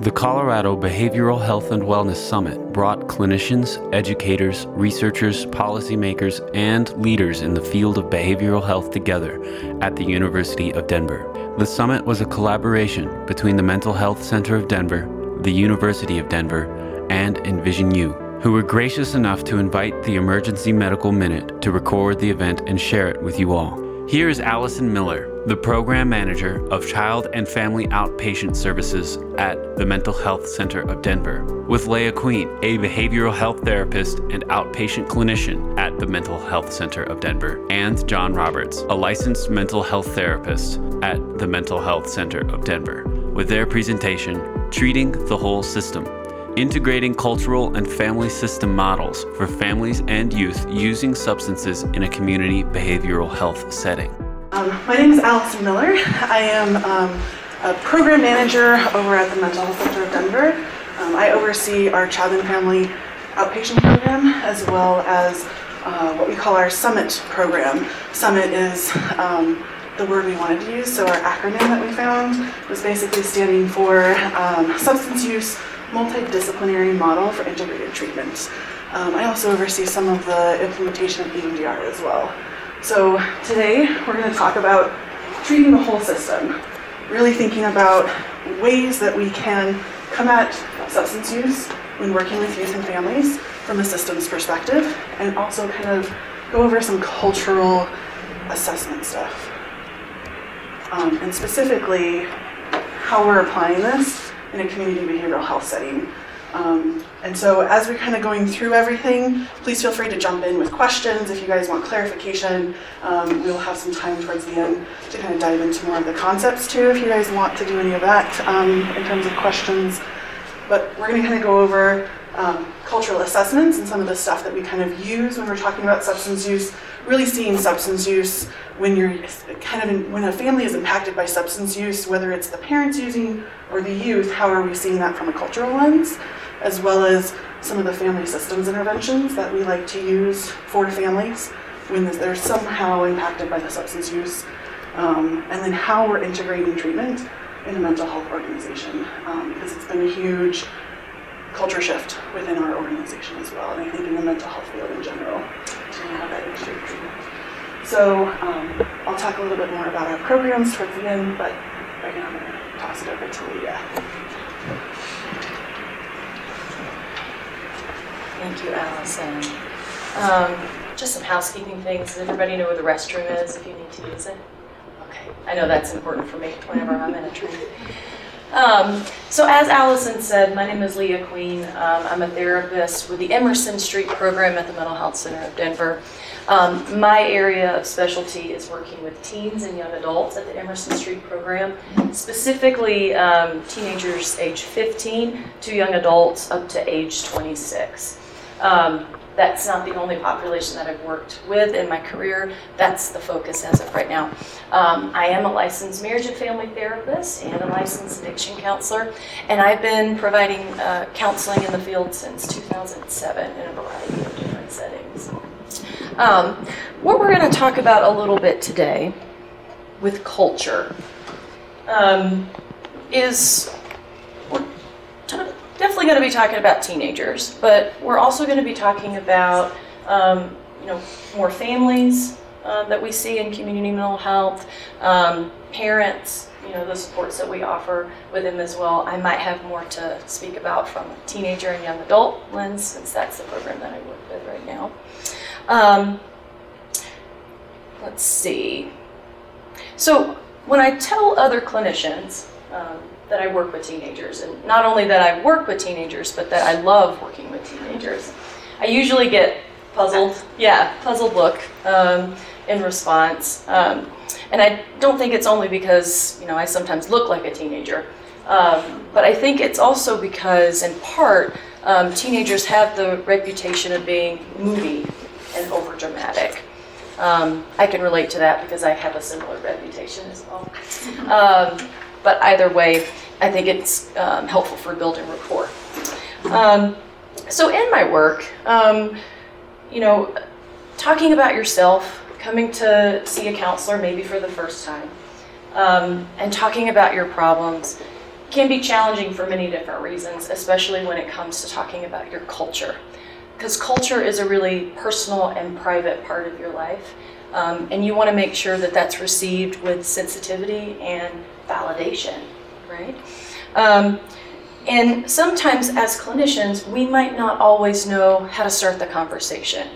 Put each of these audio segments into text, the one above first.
The Colorado Behavioral Health and Wellness Summit brought clinicians, educators, researchers, policymakers, and leaders in the field of behavioral health together at the University of Denver. The summit was a collaboration between the Mental Health Center of Denver, the University of Denver, and Envision U, who were gracious enough to invite the Emergency Medical Minute to record the event and share it with you all. Here is Allison Miller, the Program Manager of Child and Family Outpatient Services at the Mental Health Center of Denver, with Leah Queen, a behavioral health therapist and outpatient clinician at the Mental Health Center of Denver, and John Roberts, a licensed mental health therapist at the Mental Health Center of Denver, with their presentation, Treating the Whole System integrating cultural and family system models for families and youth using substances in a community behavioral health setting. Um, my name is Allison Miller. I am um, a program manager over at the Mental Health Center of Denver. Um, I oversee our child and family outpatient program as well as uh, what we call our Summit program. Summit is um, the word we wanted to use, so our acronym that we found was basically standing for um, substance use multidisciplinary model for integrated treatment. Um, I also oversee some of the implementation of EMDR as well. So today we're going to talk about treating the whole system, really thinking about ways that we can come at substance use when working with youth and families from a systems perspective, and also kind of go over some cultural assessment stuff. Um, and specifically, how we're applying this in a community behavioral health setting. Um, and so, as we're kind of going through everything, please feel free to jump in with questions if you guys want clarification. Um, we'll have some time towards the end to kind of dive into more of the concepts too, if you guys want to do any of that um, in terms of questions. But we're going to kind of go over um, cultural assessments and some of the stuff that we kind of use when we're talking about substance use. Really seeing substance use when you're kind of in, when a family is impacted by substance use, whether it's the parents using or the youth, how are we seeing that from a cultural lens, as well as some of the family systems interventions that we like to use for families when they're somehow impacted by the substance use, um, and then how we're integrating treatment in a mental health organization, um, because it's been a huge culture shift within our organization as well, and I think in the mental health field in general, to have that integrated treatment. So um, I'll talk a little bit more about our programs towards the end, but right now I'm going to toss it over to Leah. Thank you, Allison. Um, just some housekeeping things. Does everybody know where the restroom is if you need to use it? Okay, I know that's important for me whenever I'm in a train. Um, so, as Allison said, my name is Leah Queen. Um, I'm a therapist with the Emerson Street program at the Mental Health Center of Denver. Um, my area of specialty is working with teens and young adults at the Emerson Street program, specifically um, teenagers age 15 to young adults up to age 26. Um, that's not the only population that I've worked with in my career. That's the focus as of right now. Um, I am a licensed marriage and family therapist and a licensed addiction counselor, and I've been providing uh, counseling in the field since 2007 in a variety of different settings. Um, what we're going to talk about a little bit today with culture um, is we're definitely going to be talking about teenagers, but we're also going to be talking about um, you know more families uh, that we see in community mental health, um, parents, you know the supports that we offer with them as well. I might have more to speak about from teenager and young adult lens, since that's the program that I work with right now. Um, let's see. So when I tell other clinicians um, that I work with teenagers, and not only that I work with teenagers, but that I love working with teenagers, I usually get puzzled. Yeah, puzzled look um, in response. Um, and I don't think it's only because you know I sometimes look like a teenager, um, but I think it's also because, in part, um, teenagers have the reputation of being moody and over dramatic. Um, I can relate to that because I have a similar reputation as well. Um, but either way, I think it's um, helpful for building rapport. Um, so in my work, um, you know, talking about yourself, coming to see a counselor maybe for the first time, um, and talking about your problems can be challenging for many different reasons, especially when it comes to talking about your culture. Because culture is a really personal and private part of your life. Um, and you want to make sure that that's received with sensitivity and validation, right? Um, and sometimes, as clinicians, we might not always know how to start the conversation,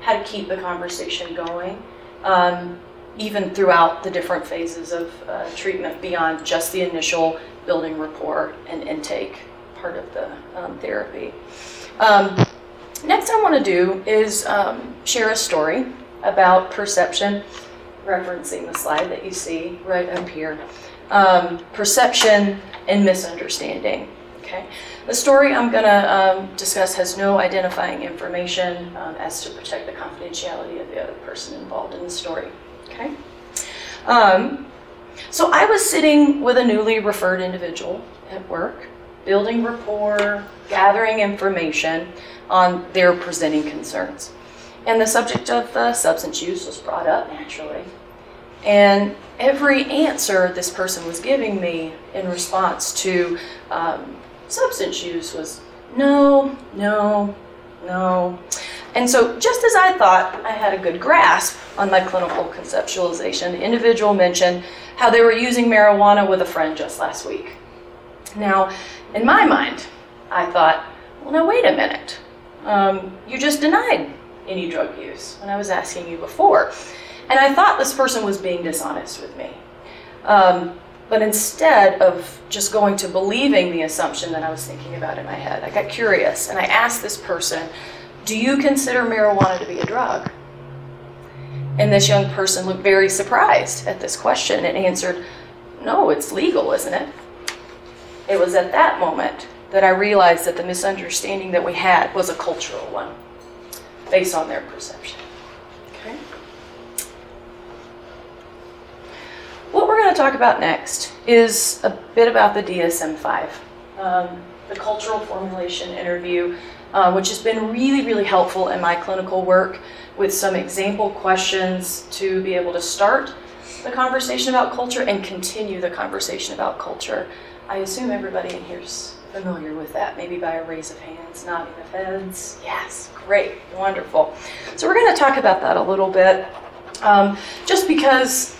how to keep the conversation going, um, even throughout the different phases of uh, treatment beyond just the initial building rapport and intake part of the um, therapy. Um, next, I want to do is um, share a story about perception, referencing the slide that you see right up here. Um, perception and misunderstanding. Okay. The story I'm going to um, discuss has no identifying information um, as to protect the confidentiality of the other person involved in the story. Okay. Um, so I was sitting with a newly referred individual at work, building rapport, gathering information on their presenting concerns. And the subject of uh, substance use was brought up naturally. And every answer this person was giving me in response to um, substance use was no, no, no. And so, just as I thought I had a good grasp on my clinical conceptualization, the individual mentioned how they were using marijuana with a friend just last week. Now, in my mind, I thought, well, now wait a minute. Um, you just denied any drug use when I was asking you before. And I thought this person was being dishonest with me. Um, but instead of just going to believing the assumption that I was thinking about in my head, I got curious and I asked this person, Do you consider marijuana to be a drug? And this young person looked very surprised at this question and answered, No, it's legal, isn't it? It was at that moment that I realized that the misunderstanding that we had was a cultural one based on their perception. What we're going to talk about next is a bit about the DSM 5, um, the cultural formulation interview, uh, which has been really, really helpful in my clinical work with some example questions to be able to start the conversation about culture and continue the conversation about culture. I assume everybody in here's familiar with that, maybe by a raise of hands, nodding of heads. Yes, great, wonderful. So we're going to talk about that a little bit, um, just because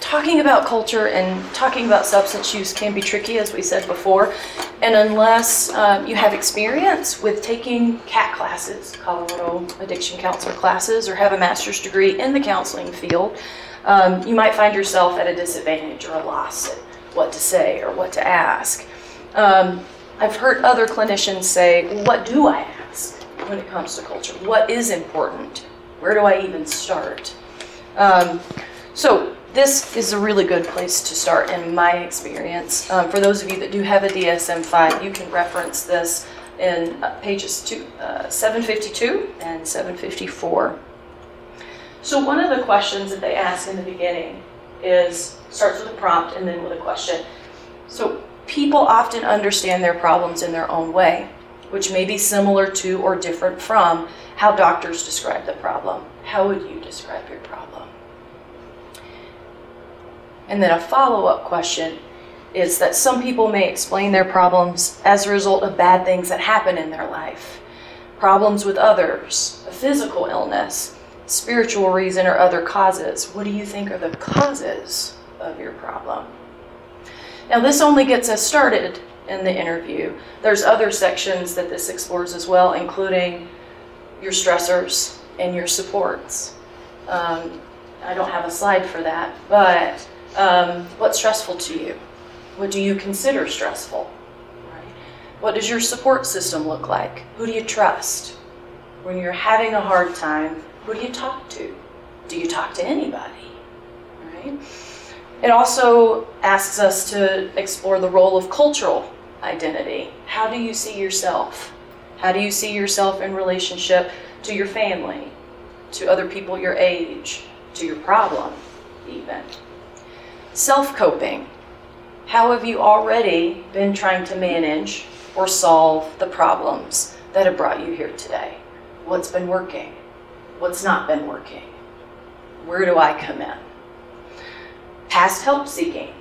talking about culture and talking about substance use can be tricky, as we said before. And unless um, you have experience with taking CAT classes, Colorado Addiction Counselor classes, or have a master's degree in the counseling field, um, you might find yourself at a disadvantage or a loss at what to say or what to ask. Um, I've heard other clinicians say, What do I ask when it comes to culture? What is important? Where do I even start? Um, so, this is a really good place to start in my experience. Um, for those of you that do have a DSM 5, you can reference this in uh, pages two, uh, 752 and 754. So, one of the questions that they ask in the beginning is starts with a prompt and then with a question. So, people often understand their problems in their own way, which may be similar to or different from how doctors describe the problem. How would you describe your problem? And then a follow up question is that some people may explain their problems as a result of bad things that happen in their life, problems with others, a physical illness, spiritual reason, or other causes. What do you think are the causes of your problem? Now, this only gets us started in the interview. There's other sections that this explores as well, including your stressors and your supports. Um, I don't have a slide for that, but um, what's stressful to you? What do you consider stressful? What does your support system look like? Who do you trust? When you're having a hard time, who do you talk to? Do you talk to anybody? Right? It also asks us to explore the role of cultural identity. How do you see yourself? How do you see yourself in relationship to your family, to other people your age, to your problem, even? Self coping. How have you already been trying to manage or solve the problems that have brought you here today? What's been working? What's not been working? Where do I come in? Past help seeking.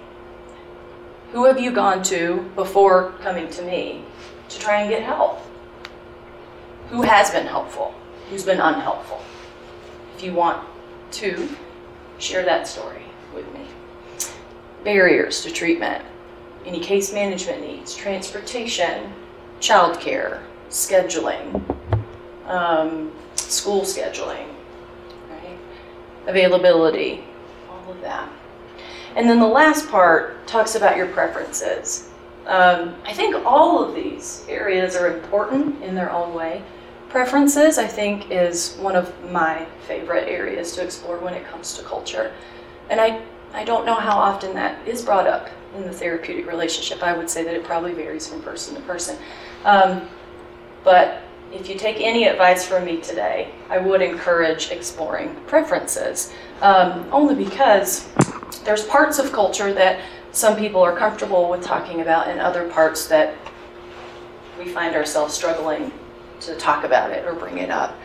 Who have you gone to before coming to me to try and get help? Who has been helpful? Who's been unhelpful? If you want to, share that story. Barriers to treatment, any case management needs, transportation, childcare, scheduling, um, school scheduling, right? Availability, all of that. And then the last part talks about your preferences. Um, I think all of these areas are important in their own way. Preferences, I think, is one of my favorite areas to explore when it comes to culture. And I, I don't know how often that is brought up in the therapeutic relationship. I would say that it probably varies from person to person. Um, but if you take any advice from me today, I would encourage exploring preferences, um, only because there's parts of culture that some people are comfortable with talking about, and other parts that we find ourselves struggling to talk about it or bring it up.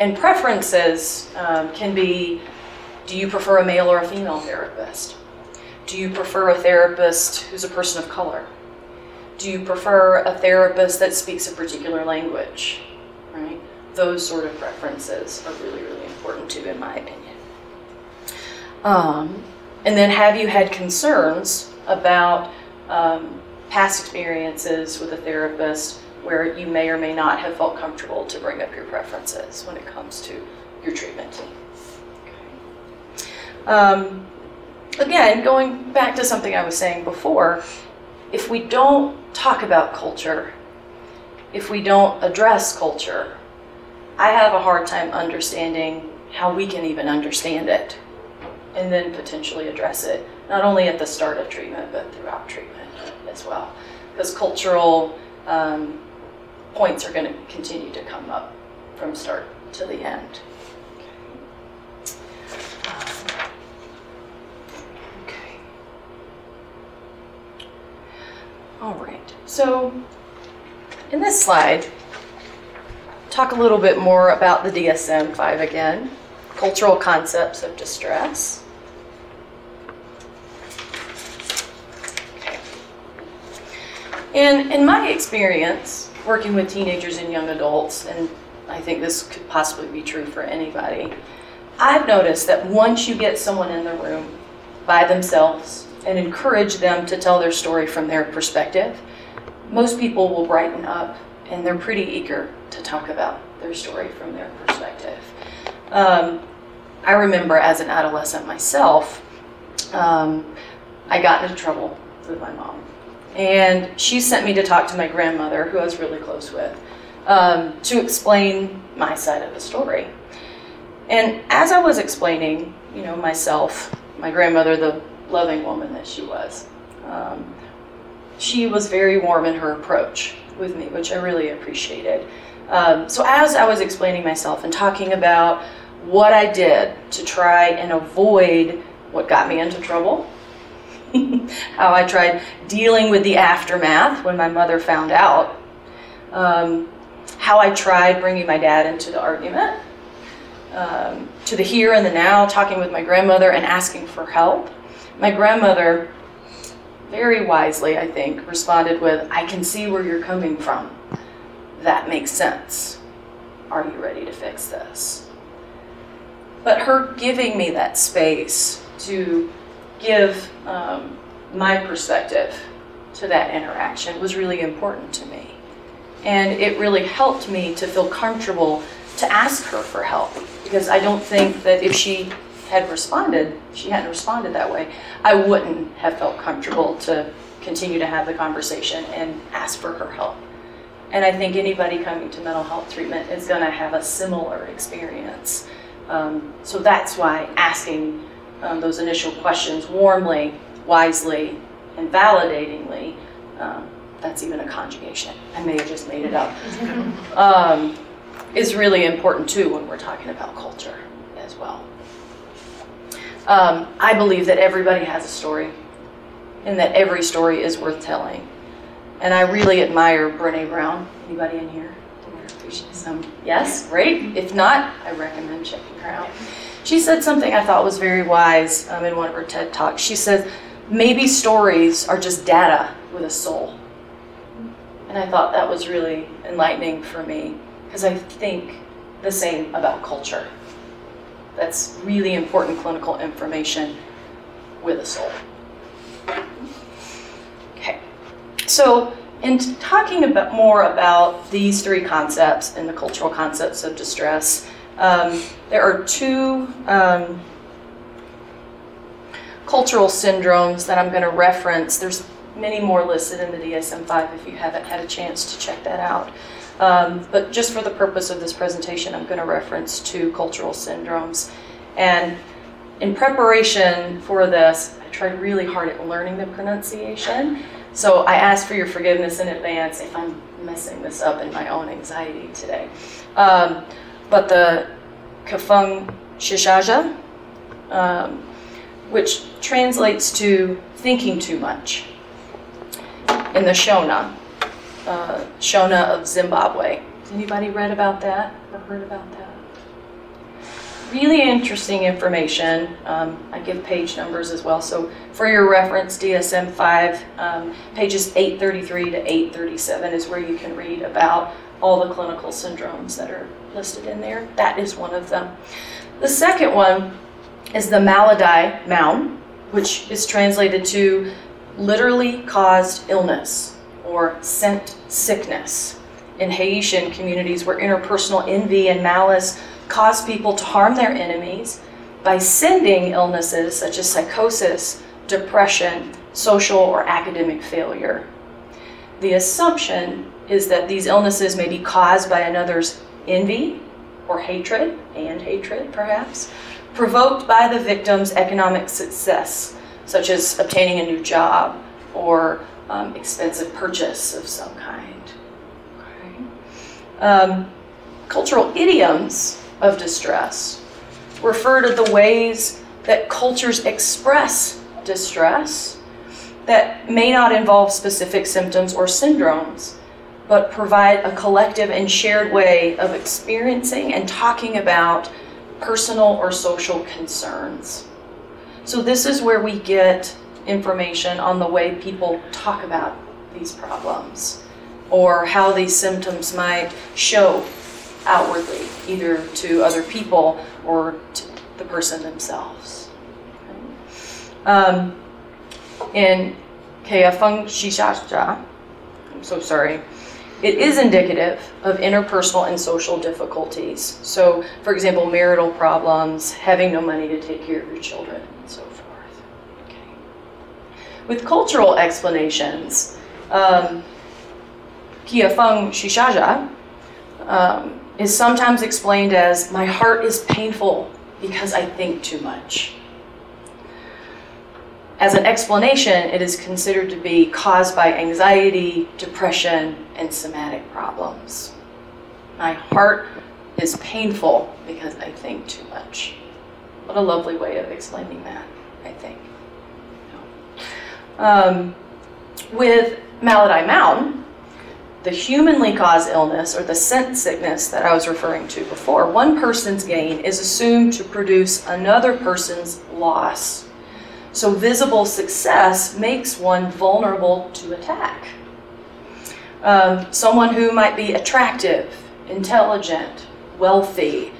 And preferences um, can be do you prefer a male or a female therapist? Do you prefer a therapist who's a person of color? Do you prefer a therapist that speaks a particular language? Right? Those sort of preferences are really, really important too, in my opinion. Um, and then, have you had concerns about um, past experiences with a therapist where you may or may not have felt comfortable to bring up your preferences when it comes to your treatment team? Um, again, going back to something I was saying before, if we don't talk about culture, if we don't address culture, I have a hard time understanding how we can even understand it and then potentially address it, not only at the start of treatment, but throughout treatment as well. Because cultural um, points are going to continue to come up from start to the end. All right. So in this slide, talk a little bit more about the DSM 5 again, cultural concepts of distress. Okay. And in my experience, working with teenagers and young adults, and I think this could possibly be true for anybody, I've noticed that once you get someone in the room by themselves and encourage them to tell their story from their perspective, most people will brighten up and they're pretty eager to talk about their story from their perspective. Um, I remember as an adolescent myself, um, I got into trouble with my mom. And she sent me to talk to my grandmother, who I was really close with, um, to explain my side of the story. And as I was explaining, you know, myself, my grandmother, the loving woman that she was, um, she was very warm in her approach with me, which I really appreciated. Um, so as I was explaining myself and talking about what I did to try and avoid what got me into trouble, how I tried dealing with the aftermath when my mother found out, um, how I tried bringing my dad into the argument, um, to the here and the now, talking with my grandmother and asking for help. My grandmother very wisely, I think, responded with, I can see where you're coming from. That makes sense. Are you ready to fix this? But her giving me that space to give um, my perspective to that interaction was really important to me. And it really helped me to feel comfortable to ask her for help because I don't think that if she had responded, she hadn't responded that way, I wouldn't have felt comfortable to continue to have the conversation and ask for her help. And I think anybody coming to mental health treatment is going to have a similar experience. Um, so that's why asking um, those initial questions warmly, wisely, and validatingly, um, that's even a conjugation. I may have just made it up. Um, is really important too when we're talking about culture as well. Um, I believe that everybody has a story and that every story is worth telling. And I really admire Brene Brown. Anybody in here? Some, yes, great. If not, I recommend checking her out. She said something I thought was very wise um, in one of her TED Talks. She said, maybe stories are just data with a soul. And I thought that was really enlightening for me because I think the same about culture. That's really important clinical information with a soul. Okay, so in talking about more about these three concepts and the cultural concepts of distress, um, there are two um, cultural syndromes that I'm going to reference. There's many more listed in the DSM-5 if you haven't had a chance to check that out. Um, but just for the purpose of this presentation, I'm going to reference two cultural syndromes. And in preparation for this, I tried really hard at learning the pronunciation. So I ask for your forgiveness in advance if I'm messing this up in my own anxiety today. Um, but the Kafung Shishaja, um, which translates to thinking too much in the Shona, uh, Shona of Zimbabwe. Has anybody read about that or heard about that? Really interesting information. Um, I give page numbers as well. So for your reference, DSM 5, um, pages 833 to 837 is where you can read about all the clinical syndromes that are listed in there. That is one of them. The second one is the Maladi Moun, which is translated to literally caused illness or scent sickness in Haitian communities where interpersonal envy and malice cause people to harm their enemies by sending illnesses such as psychosis, depression, social or academic failure. The assumption is that these illnesses may be caused by another's envy or hatred, and hatred perhaps, provoked by the victim's economic success, such as obtaining a new job or um, expensive purchase of some kind. Okay. Um, cultural idioms of distress refer to the ways that cultures express distress that may not involve specific symptoms or syndromes, but provide a collective and shared way of experiencing and talking about personal or social concerns. So, this is where we get information on the way people talk about these problems or how these symptoms might show outwardly, either to other people or to the person themselves. Um, in Kufungisisa, I'm so sorry, it is indicative of interpersonal and social difficulties. So, for example, marital problems, having no money to take care of your children, and so forth. Okay. With cultural explanations, um, Kufungisisa um, is sometimes explained as my heart is painful because I think too much. As an explanation, it is considered to be caused by anxiety, depression, and somatic problems. My heart is painful because I think too much. What a lovely way of explaining that, I think. Um, with Maladi Moun, the humanly caused illness or the scent sickness that I was referring to before, one person's gain is assumed to produce another person's loss. So visible success makes one vulnerable to attack. Um, someone who might be attractive, intelligent, wealthy,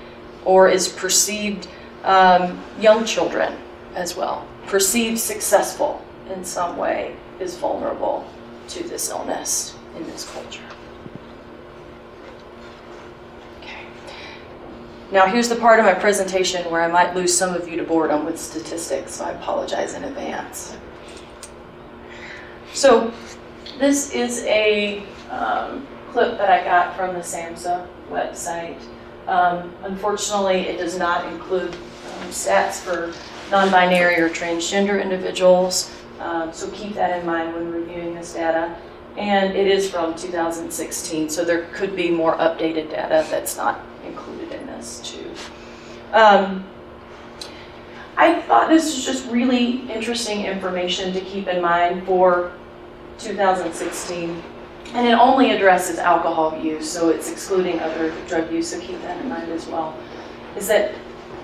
or is perceived, um, young children as well, perceived successful in some way is vulnerable to this illness in this culture. Okay. Now, here's the part of my presentation where I might lose some of you to boredom with statistics, so I apologize in advance. So, this is a um, clip that I got from the SAMHSA website. Um, unfortunately, it does not include um, stats for non binary or transgender individuals, um, so keep that in mind when reviewing this data. And it is from 2016, so there could be more updated data that's not included in this, too. Um, I thought this was just really interesting information to keep in mind for 2016. And it only addresses alcohol use, so it's excluding other drug use, so keep that in mind as well. Is that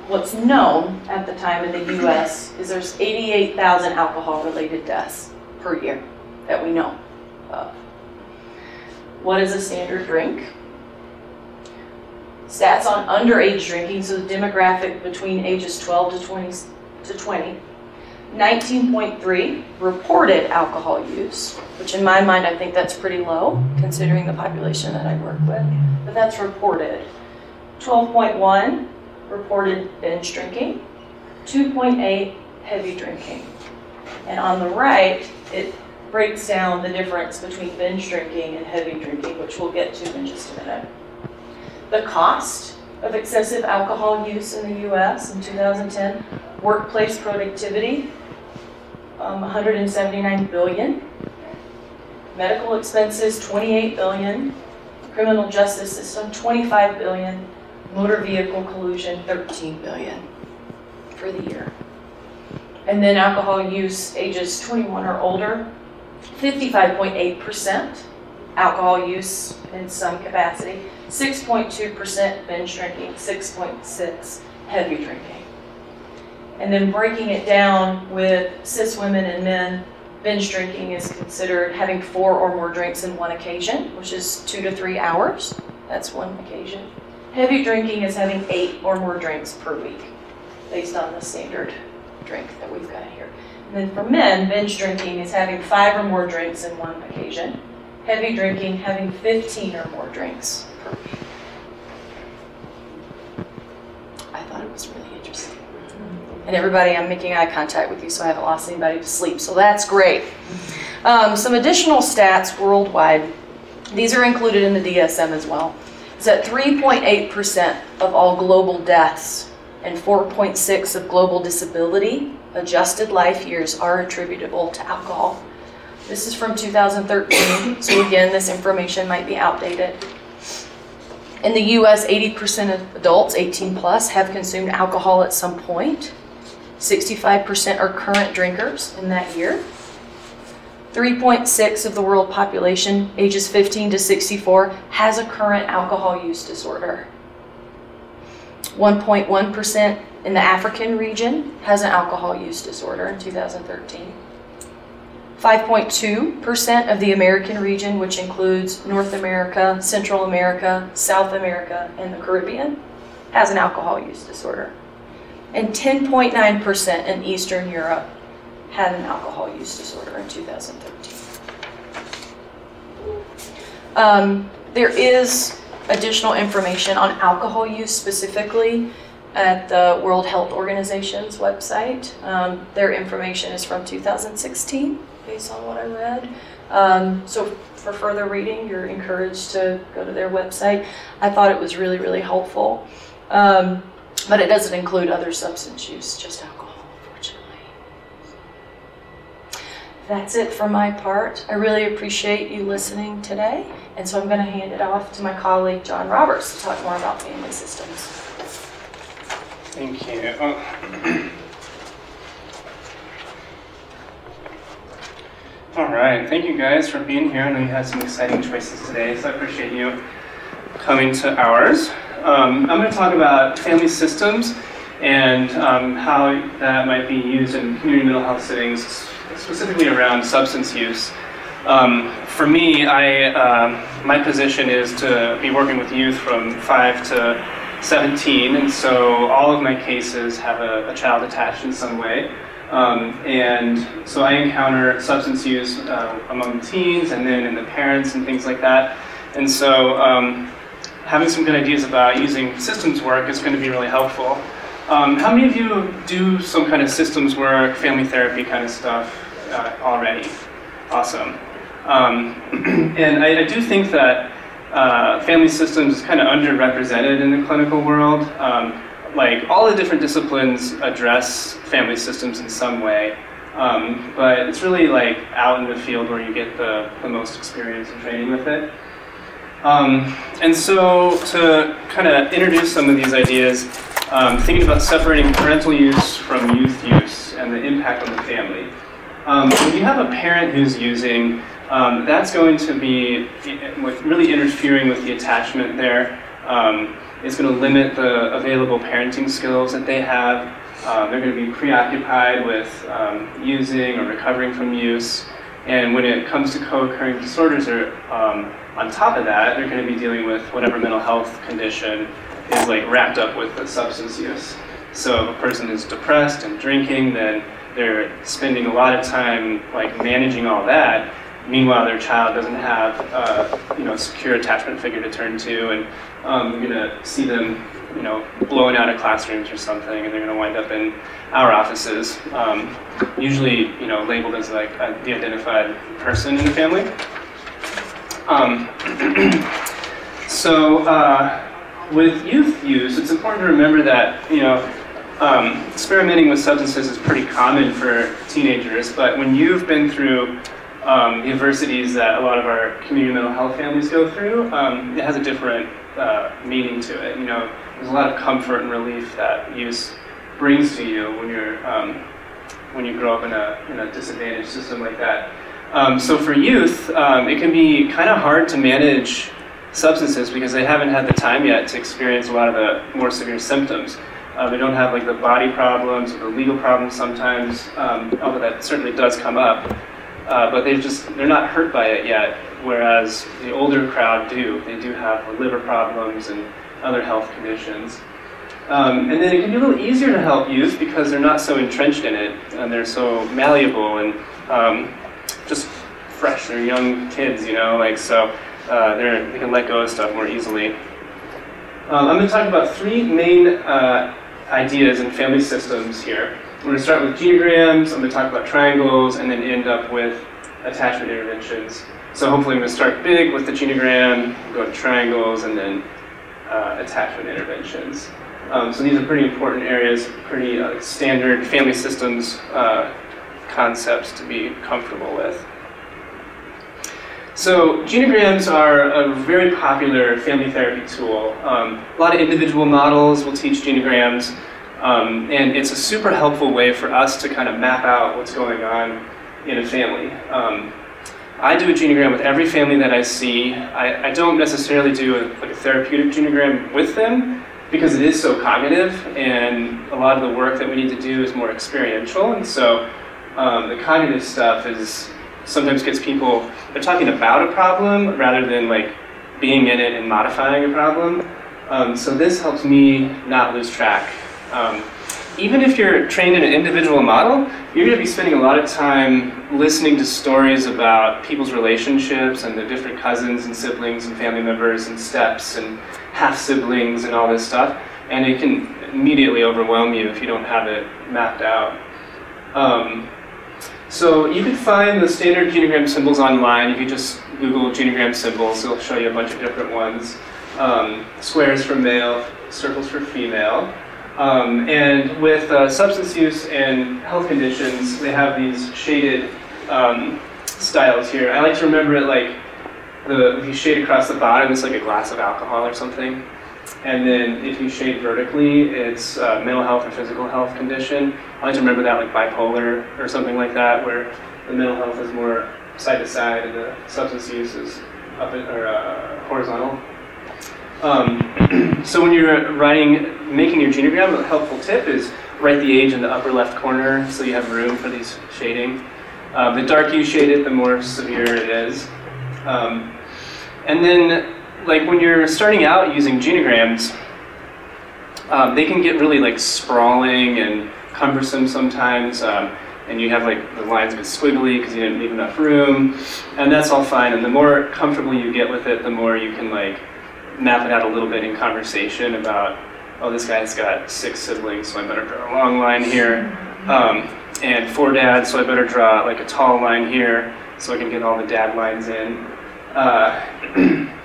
what's known at the time in the US is there's 88,000 alcohol related deaths per year that we know of. What is a standard drink? Stats on underage drinking, so the demographic between ages 12 to 20 to 20. 19.3 reported alcohol use, which in my mind I think that's pretty low considering the population that I work with, but that's reported. 12.1 reported binge drinking, 2.8 heavy drinking. And on the right, it breaks down the difference between binge drinking and heavy drinking, which we'll get to in just a minute. The cost of excessive alcohol use in the US in 2010, workplace productivity, um, 179 billion. Medical expenses, 28 billion. Criminal justice system, 25 billion. Motor vehicle collusion, 13 billion for the year. And then alcohol use ages 21 or older, 55.8% alcohol use in some capacity, 6.2% binge drinking, 6.6 heavy drinking. And then breaking it down with cis women and men, binge drinking is considered having four or more drinks in one occasion, which is two to three hours. That's one occasion. Heavy drinking is having eight or more drinks per week, based on the standard drink that we've got here. And then for men, binge drinking is having five or more drinks in one occasion. Heavy drinking, having 15 or more drinks per week. I thought it was really interesting. And everybody, I'm making eye contact with you, so I haven't lost anybody to sleep, so that's great. Um, some additional stats worldwide. These are included in the DSM as well. Is that 3.8% of all global deaths and 4.6 of global disability adjusted life years are attributable to alcohol. This is from 2013, so again, this information might be outdated. In the US, 80% of adults 18 plus have consumed alcohol at some point. 65% are current drinkers in that year. 3.6 of the world population, ages 15 to 64, has a current alcohol use disorder. 1.1% in the African region has an alcohol use disorder in 2013. 5.2% of the American region, which includes North America, Central America, South America, and the Caribbean, has an alcohol use disorder. And 10.9% in Eastern Europe had an alcohol use disorder in 2013. Um, there is additional information on alcohol use specifically at the World Health Organization's website. Um, their information is from 2016, based on what I read. Um, so for further reading, you're encouraged to go to their website. I thought it was really, really helpful. Um, but it doesn't include other substance use, just alcohol, unfortunately. That's it for my part. I really appreciate you listening today. And so I'm going to hand it off to my colleague, John Roberts, to talk more about family systems. Thank you. Oh. All right, thank you guys for being here. I know you had some exciting choices today, so I appreciate you coming to ours. Um, I'm going to talk about family systems and um, how that might be used in community mental health settings, specifically around substance use. Um, for me, I, uh, my position is to be working with youth from 5 to 17, and so all of my cases have a, a child attached in some way. Um, and so I encounter substance use uh, among teens and then in the parents and things like that. And so um, having some good ideas about using systems work is going to be really helpful. Um, how many of you do some kind of systems work, family therapy kind of stuff uh, already? Awesome. Um, and I, I, do think that uh, family systems is kind of underrepresented in the clinical world. Um, like all the different disciplines address family systems in some way, um, but it's really like out in the field where you get the, the most experience and training with it. Um, and so to kind of introduce some of these ideas, um, thinking about separating parental use from youth use and the impact on the family. Um, when you have a parent who's using, um, that's going to be really interfering with the attachment there Um, it's going to limit the available parenting skills that they have. Um, they're going to be preoccupied with um, using or recovering from use. And when it comes to co-occurring disorders, or um, on top of that, they're going to be dealing with whatever mental health condition is like wrapped up with the substance use. So if a person is depressed and drinking, then they're spending a lot of time like managing all that. Meanwhile, their child doesn't have uh, you know a secure attachment figure to turn to, and um, you're gonna see them you know blowing out of classrooms or something, and they're gonna wind up in our offices, um, usually you know labeled as like a, the identified person in the family. Um, so uh, with youth use, it's important to remember that you know um, experimenting with substances is pretty common for teenagers, but when you've been through um, the adversities that a lot of our community mental health families go through, um, it has a different uh, meaning to it. You know, there's a lot of comfort and relief that use brings to you when you're um, when you grow up in a in a disadvantaged system like that. Um, so for youth, um, it can be kind of hard to manage substances because they haven't had the time yet to experience a lot of the more severe symptoms. Uh, they don't have like the body problems or the legal problems sometimes, um, although that certainly does come up. Uh, but they just they're not hurt by it yet. Whereas the older crowd do. They do have liver problems and other health conditions. Um, and then it can be a little easier to help youth because they're not so entrenched in it and they're so malleable and um, just fresh. They're young kids, you know, like so uh, they can let go of stuff more easily. Um, I'm going to talk about three main uh, ideas and family systems here. We're going to start with genograms, I'm going to talk about triangles, and then end up with attachment interventions. So hopefully I'm going to start big with the genogram, go to triangles, and then uh, attachment interventions. Um, so these are pretty important areas, pretty uh, standard family systems uh, concepts to be comfortable with. So genograms are a very popular family therapy tool. Um, a lot of individual models will teach genograms, um, and it's a super helpful way for us to kind of map out what's going on in a family. Um, I do a genogram with every family that I see. I, I don't necessarily do a, like a therapeutic genogram with them because it is so cognitive, and a lot of the work that we need to do is more experiential, and so um, the cognitive stuff is sometimes gets people they're talking about a problem rather than like being in it and modifying a problem. Um, so this helps me not lose track. Um, even if you're trained in an individual model, you're going to be spending a lot of time listening to stories about people's relationships and the different cousins and siblings and family members and steps and half siblings and all this stuff. And it can immediately overwhelm you if you don't have it mapped out. Um, so you can find the standard genogram symbols online. You can just Google genogram symbols. It'll show you a bunch of different ones. Um, squares for male, circles for female. Um, and with uh, substance use and health conditions, they have these shaded um, styles here. I like to remember it like the, if you shade across the bottom, it's like a glass of alcohol or something. And then if you shade vertically, it's uh, mental health or physical health condition. I like to remember that like bipolar or something like that, where the mental health is more side to side and the substance use is up in, or uh, horizontal. Um, so when you're writing, making your genogram, a helpful tip is write the age in the upper left corner so you have room for these shading. Um, the darker you shade it, the more severe it is. Um, and then, like when you're starting out using genograms, um, they can get really like sprawling and cumbersome sometimes. Um, and you have like the lines get squiggly because you didn't leave enough room, and that's all fine. And the more comfortable you get with it, the more you can like map it out a little bit in conversation about, oh, this guy's got six siblings, so I better draw a long line here, um, and four dads, so I better draw like a tall line here, so I can get all the dad lines in. Uh,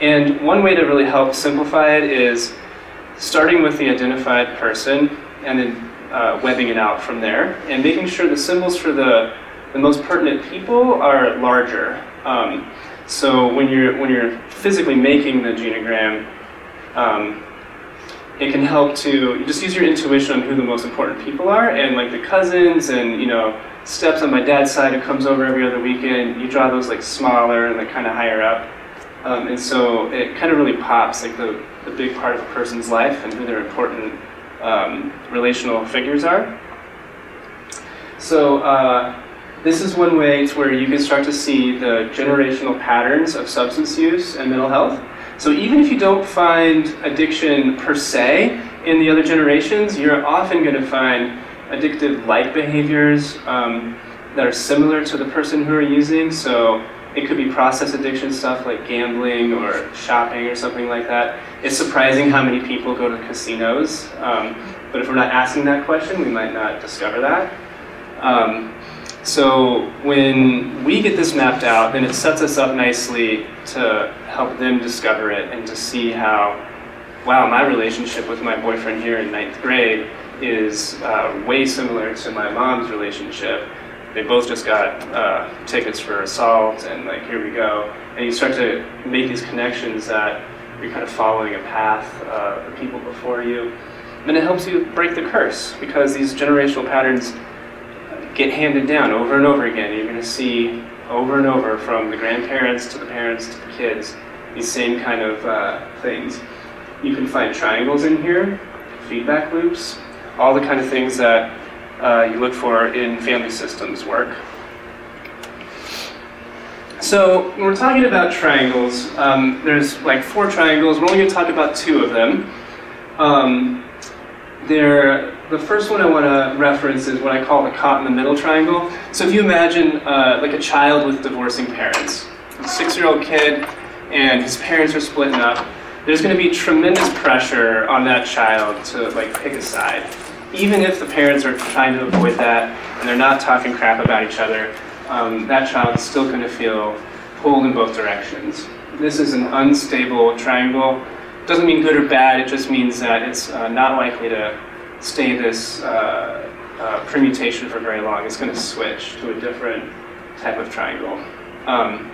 and one way to really help simplify it is starting with the identified person and then uh, webbing it out from there and making sure the symbols for the, the most pertinent people are larger. Um, so when you're when you're physically making the genogram, um, it can help to just use your intuition on who the most important people are, and like the cousins and you know steps on my dad's side who comes over every other weekend. You draw those like smaller and like kind of higher up, um, and so it kind of really pops like the a big part of a person's life and who their important um, relational figures are. So uh, this is one way to where you can start to see the generational patterns of substance use and mental health. So even if you don't find addiction per se in the other generations, you're often going to find addictive-like behaviors um, that are similar to the person who are using. So it could be process addiction stuff like gambling or shopping or something like that. It's surprising how many people go to casinos, um, but if we're not asking that question, we might not discover that. Um, so when we get this mapped out, then it sets us up nicely to help them discover it and to see how, wow, my relationship with my boyfriend here in ninth grade is uh, way similar to my mom's relationship they both just got uh, tickets for assault, and like here we go. And you start to make these connections that you're kind of following a path uh, the people before you, and it helps you break the curse because these generational patterns get handed down over and over again. You're going to see over and over from the grandparents to the parents to the kids these same kind of uh, things. You can find triangles in here, feedback loops, all the kind of things that uh, you look for in family systems work. So when we're talking about triangles, um, there's like four triangles. We're only going to talk about two of them. Um, the first one I want to reference is what I call the caught in the middle triangle. So if you imagine uh, like a child with divorcing parents, a six-year-old kid, and his parents are splitting up, there's going to be tremendous pressure on that child to like pick a side even if the parents are trying to avoid that and they're not talking crap about each other, um, that child is still going to feel pulled in both directions. This is an unstable triangle. Doesn't mean good or bad, it just means that it's uh, not likely to stay this uh, uh, permutation for very long. It's going to switch to a different type of triangle. Um,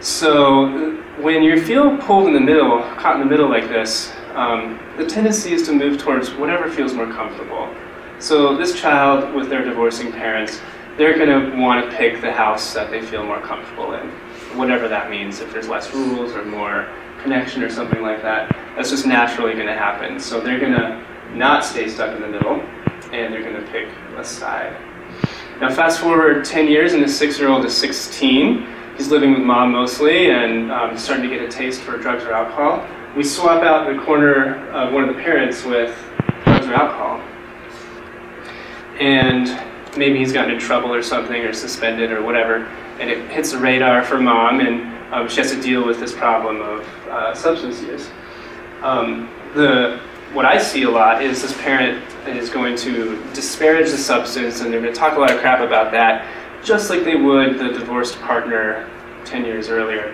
so when you feel pulled in the middle, caught in the middle like this, um, the tendency is to move towards whatever feels more comfortable. So this child with their divorcing parents, they're going to want to pick the house that they feel more comfortable in, whatever that means. If there's less rules or more connection or something like that, that's just naturally going to happen. So they're going to not stay stuck in the middle, and they're going to pick a side. Now, fast forward 10 years, and this six year old is 16. He's living with mom mostly and um, starting to get a taste for drugs or alcohol we swap out the corner of one of the parents with drugs or alcohol. And maybe he's gotten in trouble or something, or suspended or whatever, and it hits the radar for mom, and um, she has to deal with this problem of uh, substance use. Um, the what I see a lot is this parent is going to disparage the substance, and they're going to talk a lot of crap about that, just like they would the divorced partner 10 years earlier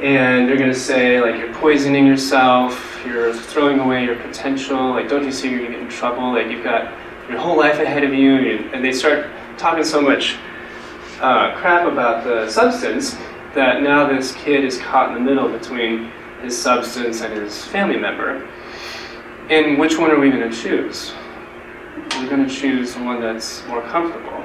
and they're going to say like you're poisoning yourself you're throwing away your potential like don't you see you're going to get in trouble? Like you've got your whole life ahead of you and, they start talking so much uh, crap about the substance that now this kid is caught in the middle between his substance and his family member. And which one are we going to choose? We're going to choose the one that's more comfortable.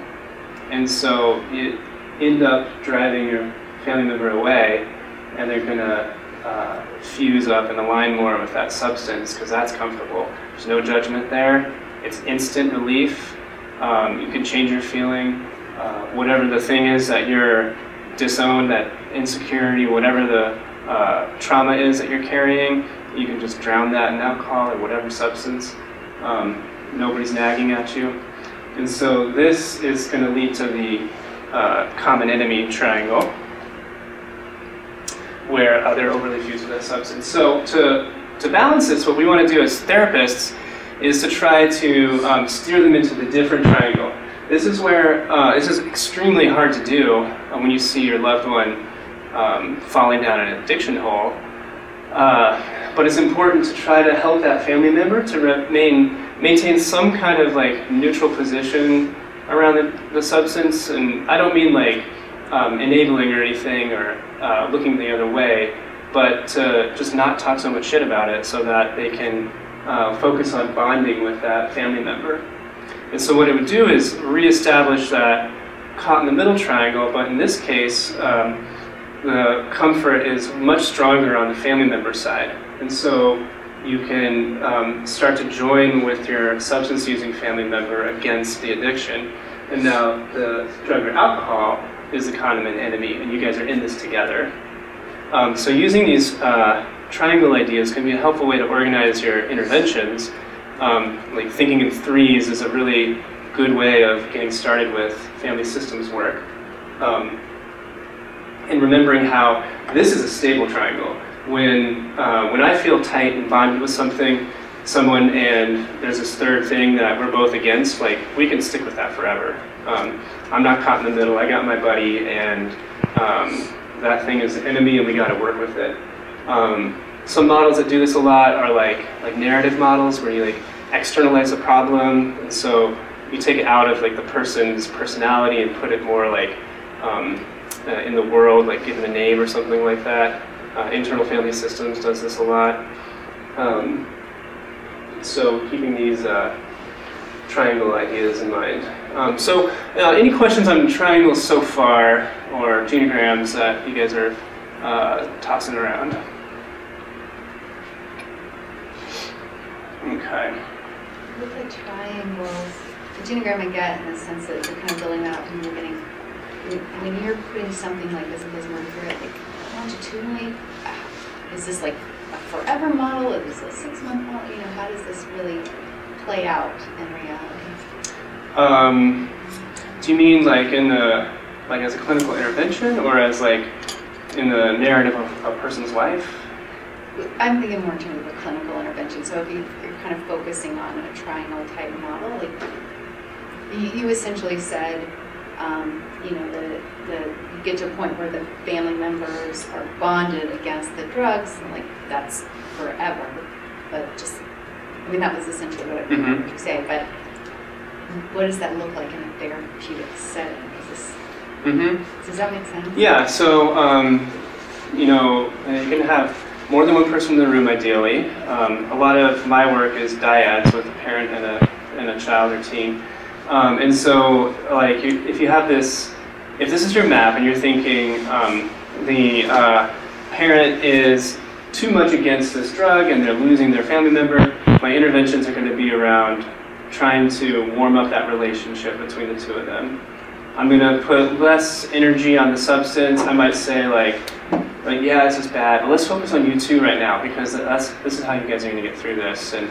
And so you end up driving your family member away and they're going to uh, fuse up and align more with that substance because that's comfortable. There's no judgment there. It's instant relief. Um, you can change your feeling. Uh, whatever the thing is that you're disowned, that insecurity, whatever the uh, trauma is that you're carrying, you can just drown that in alcohol or whatever substance. Um, nobody's nagging at you. And so this is going to lead to the uh, common enemy triangle where uh, they're overly fused with that substance. So to, to balance this, what we want to do as therapists is to try to um, steer them into the different triangle. This is where uh, this is extremely hard to do uh, when you see your loved one um, falling down an addiction hole. Uh, but it's important to try to help that family member to remain maintain some kind of like neutral position around the, the substance. And I don't mean like um, enabling or anything or uh, looking the other way, but to just not talk so much shit about it so that they can uh, focus on bonding with that family member. And so what it would do is reestablish that caught in the middle triangle, but in this case, um, the comfort is much stronger on the family member side. And so you can um, start to join with your substance using family member against the addiction. And now the drug or alcohol is the common enemy, and you guys are in this together. Um, so using these uh, triangle ideas can be a helpful way to organize your interventions. Um, like thinking in threes is a really good way of getting started with family systems work. Um, and remembering how this is a stable triangle. When, uh, when I feel tight and bonded with something, someone, and there's this third thing that we're both against, like we can stick with that forever. Um, I'm not caught in the middle. I got my buddy, and um, that thing is the enemy, and we got to work with it. Um, some models that do this a lot are like like narrative models, where you like externalize a problem, and so you take it out of like the person's personality and put it more like um, uh, in the world, like given a name or something like that. Uh, internal family systems does this a lot. Um, so keeping these uh, triangle ideas in mind. Um, so uh, any questions on triangles so far, or genograms that you guys are uh, tossing around? Okay. With the triangles, the genogram I get in the sense that you're kind of building up from the beginning. When- you're putting something like this, and this one through like longitudinally, is this like a forever model? Is this a six-month model? You know, how does this really play out in reality? Um, do you mean like in the like as a clinical intervention, or as like in the narrative of a person's life? I'm thinking more in terms of a clinical intervention. So if you, you're kind of focusing on a triangle type model, like you, essentially said, um, you know, the, the you get to a point where the family members are bonded against the drugs, and like that's forever. But just, I mean, that was essentially what I Mhm. heard you say. But what does that look like in a therapeutic setting? Is this, Mm-hmm. does that make sense? Yeah, so, um, you know, you can have more than one person in the room ideally. Um, a lot of my work is dyads with a parent and a, and a child or teen. Um, and so, like, you, if you have this, if this is your map and you're thinking um, the uh, parent is too much against this drug and they're losing their family member, my interventions are going to be around trying to warm up that relationship between the two of them. I'm gonna put less energy on the substance. I might say like, like yeah, this is bad, but let's focus on you two right now because that's this is how you guys are gonna get through this. And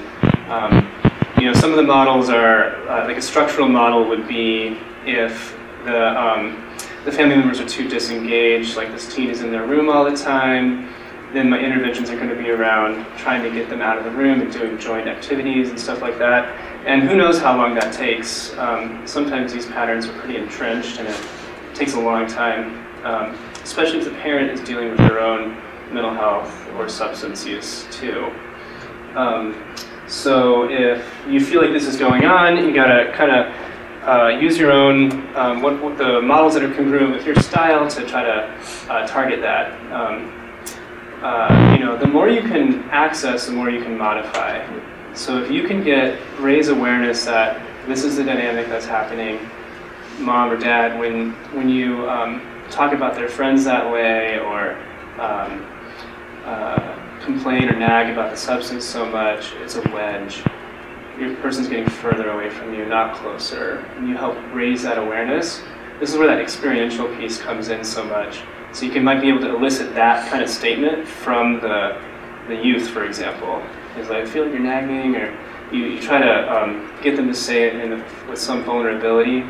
um, you know, some of the models are uh, like a structural model would be if the um, the family members are too disengaged, like this teen is in their room all the time. Then my interventions are going to be around trying to get them out of the room and doing joint activities and stuff like that. And who knows how long that takes. Um, sometimes these patterns are pretty entrenched and it takes a long time, um, especially if the parent is dealing with their own mental health or substance use too. Um, so if you feel like this is going on, you gotta kind of uh, use your own, um, what, what the models that are congruent with your style to try to uh, target that. Um, uh, you know, the more you can access, the more you can modify. So if you can get raise awareness that this is the dynamic that's happening, mom or dad, when when you um, talk about their friends that way or um, uh, complain or nag about the substance so much, it's a wedge. Your person's getting further away from you, not closer. And you help raise that awareness. This is where that experiential piece comes in so much. So you can might be able to elicit that kind of statement from the the youth, for example. Is like, I feel like you're nagging, or you, you try to um, get them to say it in a, with some vulnerability.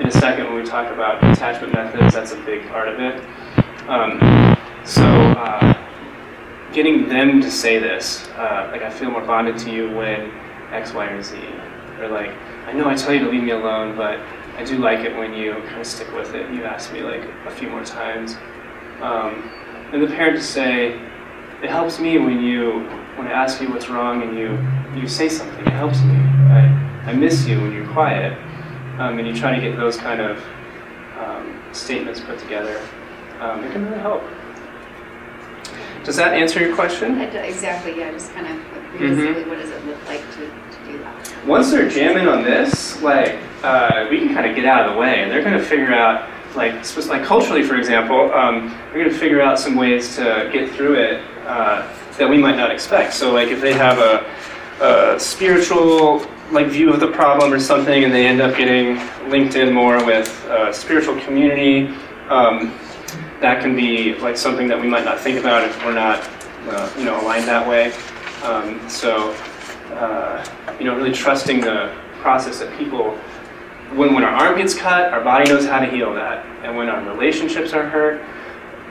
In a second, when we talk about attachment methods, that's a big part of it. Um, so, uh, getting them to say this, uh, like, I feel more bonded to you when X, Y, or Z. Or like, I know I tell you to leave me alone, but I do like it when you kind of stick with it. You ask me like a few more times. Um, and the parent to say, it helps me when you when I ask you what's wrong and you you say something. It helps me. I, I miss you when you're quiet. Um, and you try to get those kind of um, statements put together. Um, it can really help. Does that answer your question? Exactly, yeah, just kind of Mhm. what does it look like to, to do that? Once they're jamming on this, like uh, we can kind of get out of the way, and they're going to figure out, like, sp- like culturally, for example, um, they're going to figure out some ways to get through it uh, that we might not expect. So like if they have a, a spiritual like view of the problem or something, and they end up getting linked in more with a spiritual community, um, that can be like something that we might not think about if we're not uh, you know aligned that way. Um, so uh, you know really trusting the process that people when when our arm gets cut, our body knows how to heal that, and when our relationships are hurt,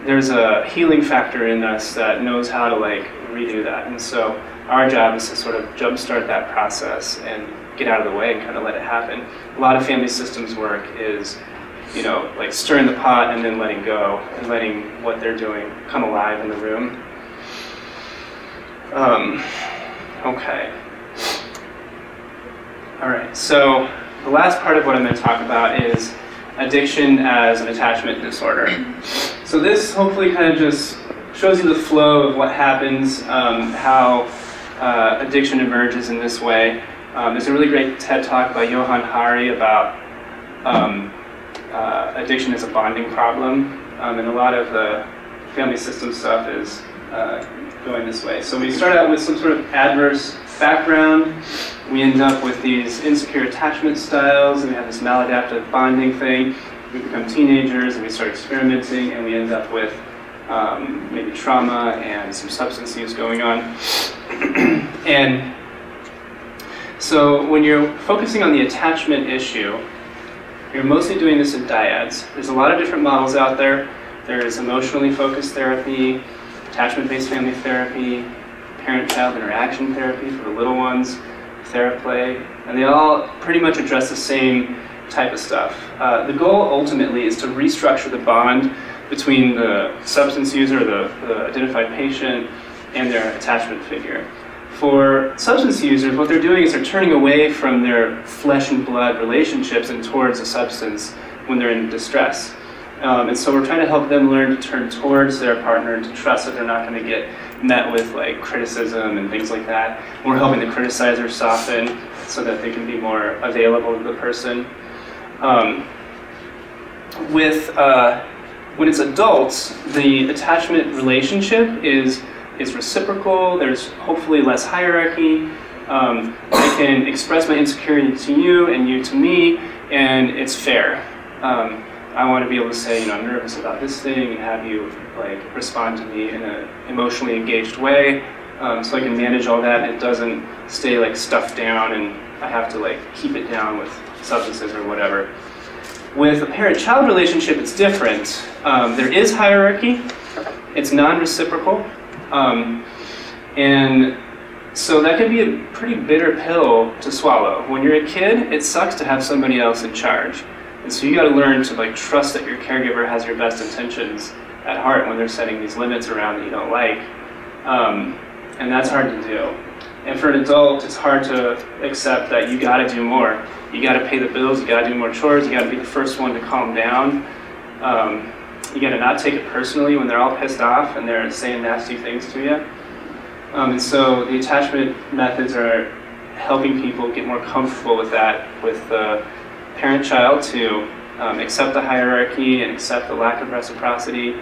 there's a healing factor in us that knows how to like redo that. And so our job is to sort of jumpstart that process and get out of the way and kind of let it happen. A lot of family systems work is, you know, like stirring the pot and then letting go and letting what they're doing come alive in the room. Um, okay. All right, so the last part of what I'm going to talk about is addiction as an attachment disorder. So this hopefully kind of just shows you the flow of what happens, um, how uh, addiction emerges in this way. Um, there's a really great TED talk by Johann Hari about um, uh, addiction as a bonding problem, um, and a lot of the family system stuff is uh, going this way. So we start out with some sort of adverse background. We end up with these insecure attachment styles, and we have this maladaptive bonding thing. We become teenagers, and we start experimenting, and we end up with um, maybe trauma and some substance use going on. and so when you're focusing on the attachment issue, you're mostly doing this in dyads. There's a lot of different models out there. There's emotionally focused therapy, attachment-based family therapy, parent-child interaction therapy for the little ones, TheraPlay, and they all pretty much address the same type of stuff. Uh, the goal ultimately is to restructure the bond between the substance user, the, the identified patient, and their attachment figure. For substance users, what they're doing is they're turning away from their flesh and blood relationships and towards a substance when they're in distress. Um, and so we're trying to help them learn to turn towards their partner and to trust that they're not going to get met with like criticism and things like that. We're helping the criticizer soften so that they can be more available to the person. Um, with uh, when it's adults, the attachment relationship is is reciprocal. There's hopefully less hierarchy. Um, I can express my insecurity to you and you to me, and it's fair. Um, I want to be able to say, you know, I'm nervous about this thing, and have you like respond to me in an emotionally engaged way, um, so I can manage all that. It doesn't stay like stuffed down, and I have to like keep it down with substances or whatever. With a parent-child relationship, it's different. Um, there is hierarchy. It's non-reciprocal, um, and so that can be a pretty bitter pill to swallow. When you're a kid, it sucks to have somebody else in charge. And so you got to learn to like trust that your caregiver has your best intentions at heart when they're setting these limits around that you don't like. Um, and that's hard to do. And for an adult, it's hard to accept that you got to do more. You got to pay the bills. You got to do more chores. You got to be the first one to calm down. Um, you got to not take it personally when they're all pissed off and they're saying nasty things to you. Um, and so the attachment methods are helping people get more comfortable with that, with the parent-child to um, accept the hierarchy and accept the lack of reciprocity,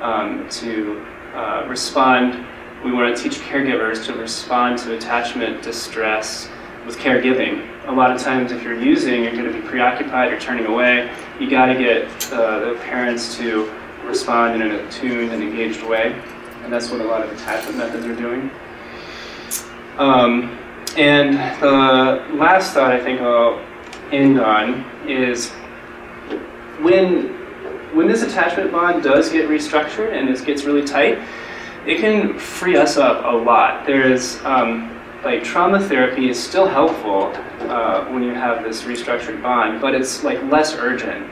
um, to uh, respond. We want to teach caregivers to respond to attachment distress with caregiving. A lot of times, if you're using, you're going to be preoccupied, you're turning away. You got to get uh, the parents to respond in an attuned and engaged way, and that's what a lot of attachment methods are doing. Um, and the last thought I think I'll end on is when when this attachment bond does get restructured and this gets really tight, it can free us up a lot. There's um, like trauma therapy is still helpful uh, when you have this restructured bond, but it's like less urgent.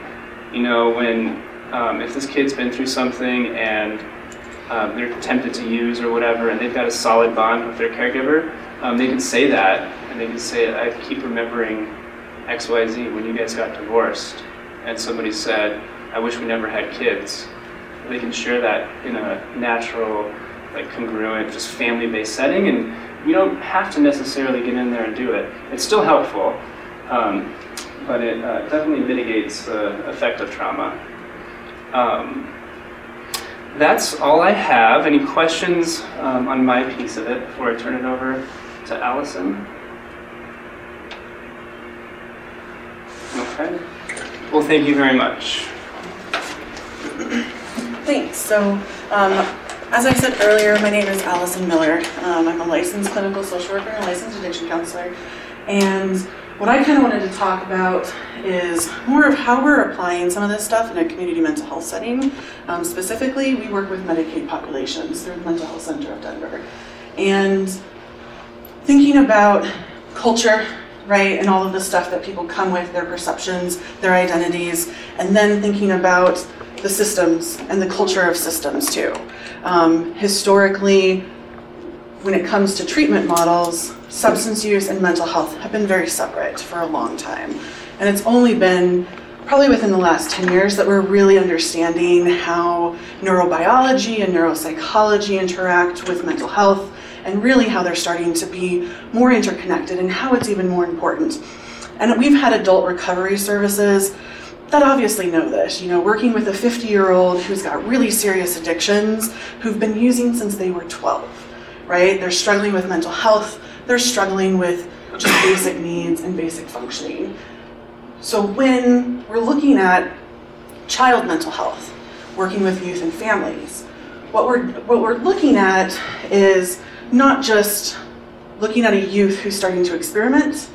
You know, when um, if this kid's been through something and um, they're tempted to use or whatever, and they've got a solid bond with their caregiver, um, they can say that, and they can say, "I keep remembering XYZ when you guys got divorced and somebody said, I wish we never had kids, they can share that in a natural, like congruent, just family based setting. And you don't have to necessarily get in there and do it. It's still helpful, um, but it uh, definitely mitigates the effect of trauma. Um, that's all I have. Any questions um, on my piece of it before I turn it over to Allison? Okay. Well, thank you very much. Thanks. So, um, as I said earlier, my name is Allison Miller. Um, I'm a licensed clinical social worker and a licensed addiction counselor. And what I kind of wanted to talk about is more of how we're applying some of this stuff in a community mental health setting. Um, specifically, we work with Medicaid populations through the Mental Health Center of Denver. And thinking about culture, right, and all of the stuff that people come with, their perceptions, their identities, and then thinking about the systems and the culture of systems too. Um, historically, when it comes to treatment models, substance use and mental health have been very separate for a long time. And it's only been probably within the last 10 years that we're really understanding how neurobiology and neuropsychology interact with mental health and really how they're starting to be more interconnected and how it's even more important. And we've had adult recovery services that obviously know this. You know, working with a 50 year old who's got really serious addictions who've been using since they were 12, right? They're struggling with mental health, they're struggling with just basic needs and basic functioning. So when we're looking at child mental health, working with youth and families, what we're, what we're looking at is not just looking at a youth who's starting to experiment,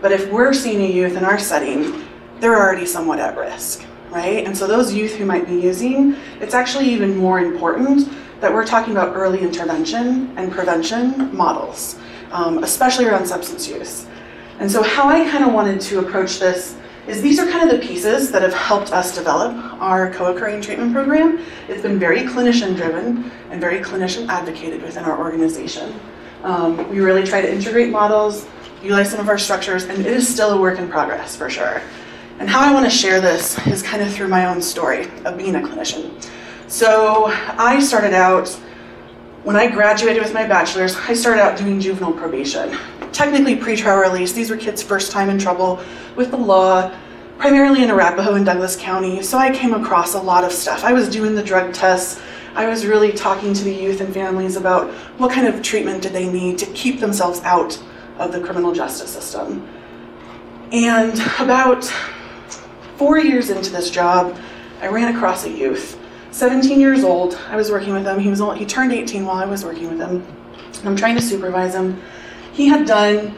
but if we're seeing a youth in our setting they're already somewhat at risk, right? And so those youth who might be using, it's actually even more important that we're talking about early intervention and prevention models, um, especially around substance use. And so how I kind of wanted to approach this is these are kind of the pieces that have helped us develop our co-occurring treatment program. It's been very clinician driven and very clinician advocated within our organization. Um, we really try to integrate models, utilize some of our structures, and it is still a work in progress for sure. And how I want to share this is kind of through my own story of being a clinician. So I started out, when I graduated with my bachelor's, I started out doing juvenile probation. Technically pretrial release, these were kids' first time in trouble with the law, primarily in Arapahoe and Douglas County. So I came across a lot of stuff. I was doing the drug tests. I was really talking to the youth and families about what kind of treatment did they need to keep themselves out of the criminal justice system. And about Four years into this job, I ran across a youth, 17 years old. I was working with him. He was only, he turned 18 while I was working with him. I'm trying to supervise him. He had done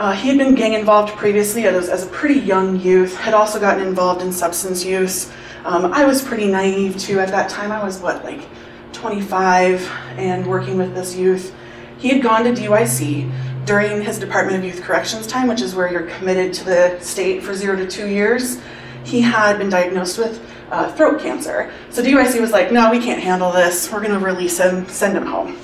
uh, he had been gang involved previously as, as, a pretty young youth, had also gotten involved in substance use. Um, I was pretty naive too. At that time, I was what, like 25 and working with this youth. He had gone to DYC during his Department of Youth Corrections time, which is where you're committed to the state for zero to two years, he had been diagnosed with uh, throat cancer. So DYC was like, no, we can't handle this. We're going to release him, send him home.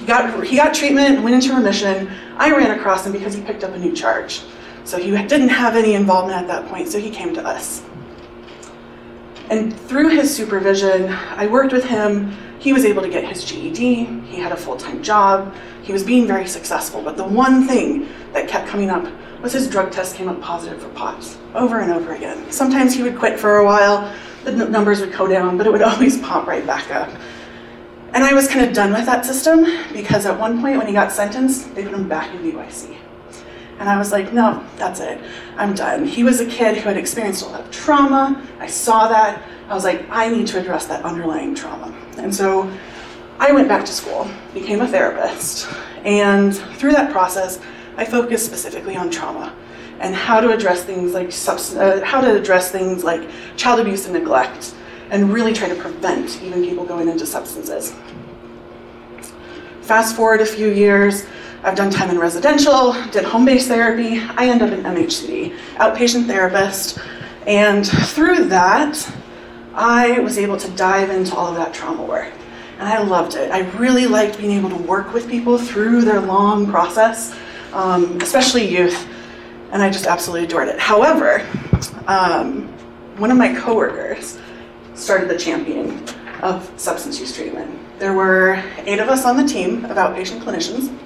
He got, he got treatment, went into remission. I ran across him because he picked up a new charge. So he didn't have any involvement at that point, so he came to us. And through his supervision, I worked with him. He was able to get his GED, he had a full time job, he was being very successful, but the one thing that kept coming up was his drug test came up positive for POTS over and over again. Sometimes he would quit for a while, the numbers would go down, but it would always pop right back up. And I was kind of done with that system because at one point when he got sentenced, they put him back in DYC. And I was like, no, that's it. I'm done. He was a kid who had experienced a lot of trauma. I saw that. I was like, I need to address that underlying trauma. And so I went back to school, became a therapist, and through that process, I focused specifically on trauma and how to address things like uh, how to address things like child abuse and neglect, and really try to prevent even people going into substances. Fast forward a few years, I've done time in residential, did home-based therapy. I ended up in MHC, outpatient therapist, and through that, I was able to dive into all of that trauma work and I loved it. I really liked being able to work with people through their long process, um, especially youth, and I just absolutely adored it. However, um, one of my coworkers started the champion of substance use treatment. There were eight of us on the team of outpatient clinicians,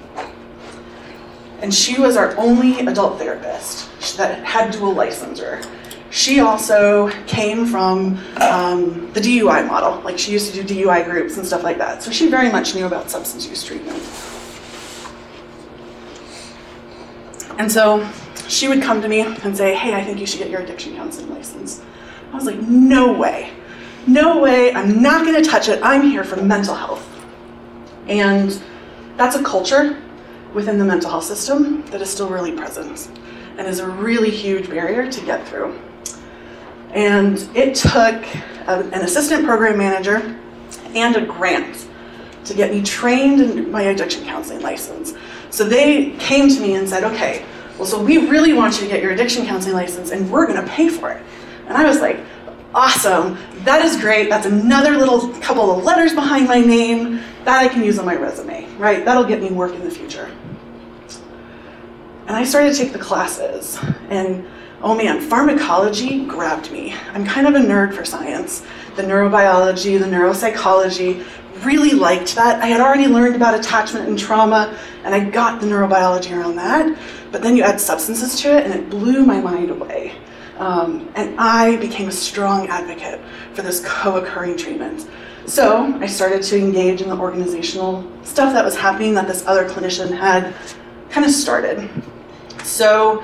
and she was our only adult therapist that had dual licensure. she also came from um, the DUI model. Like she used to do DUI groups and stuff like that. So she very much knew about substance use treatment. And so she would come to me and say, Hey, I think you should get your addiction counseling license. I was like, No way. No way. I'm not going to touch it. I'm here for mental health. And that's a culture within the mental health system that is still really present and is a really huge barrier to get through. And it took a, an assistant program manager and a grant to get me trained in my addiction counseling license. So they came to me and said, okay, well, so we really want you to get your addiction counseling license and we're gonna pay for it. And I was like, awesome, that is great. That's another little couple of letters behind my name that I can use on my resume, right? That'll get me work in the future. And I started to take the classes, and oh man, pharmacology grabbed me. I'm kind of a nerd for science. The neurobiology, the neuropsychology, really liked that. I had already learned about attachment and trauma, and I got the neurobiology around that. But then you add substances to it, and it blew my mind away. Um, and I became a strong advocate for this co occurring treatment. So I started to engage in the organizational stuff that was happening that this other clinician had kind of started. So,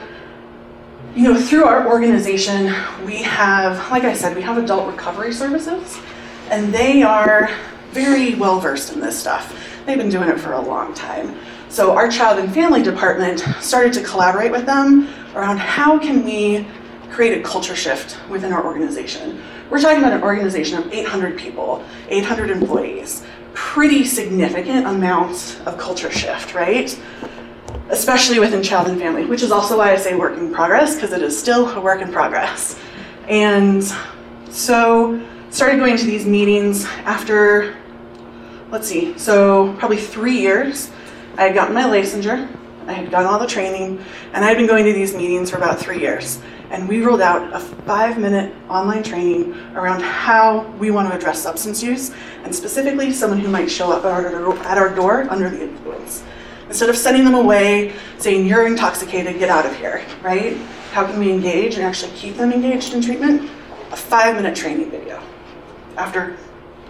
you know, through our organization, we have, like I said, we have adult recovery services, and they are very well versed in this stuff. They've been doing it for a long time. So our child and family department started to collaborate with them around how can we create a culture shift within our organization. We're talking about an organization of 800 people, 800 employees, pretty significant amounts of culture shift, right? Especially within child and family, which is also why I say work in progress, because it is still a work in progress. And so started going to these meetings after, let's see, so probably three years. I had gotten my licensure, I had done all the training, and I had been going to these meetings for about three years. And we rolled out a five minute online training around how we want to address substance use, and specifically someone who might show up at our, at our door under the influence. Instead of sending them away, saying, you're intoxicated, get out of here, right? How can we engage and actually keep them engaged in treatment? A five minute training video after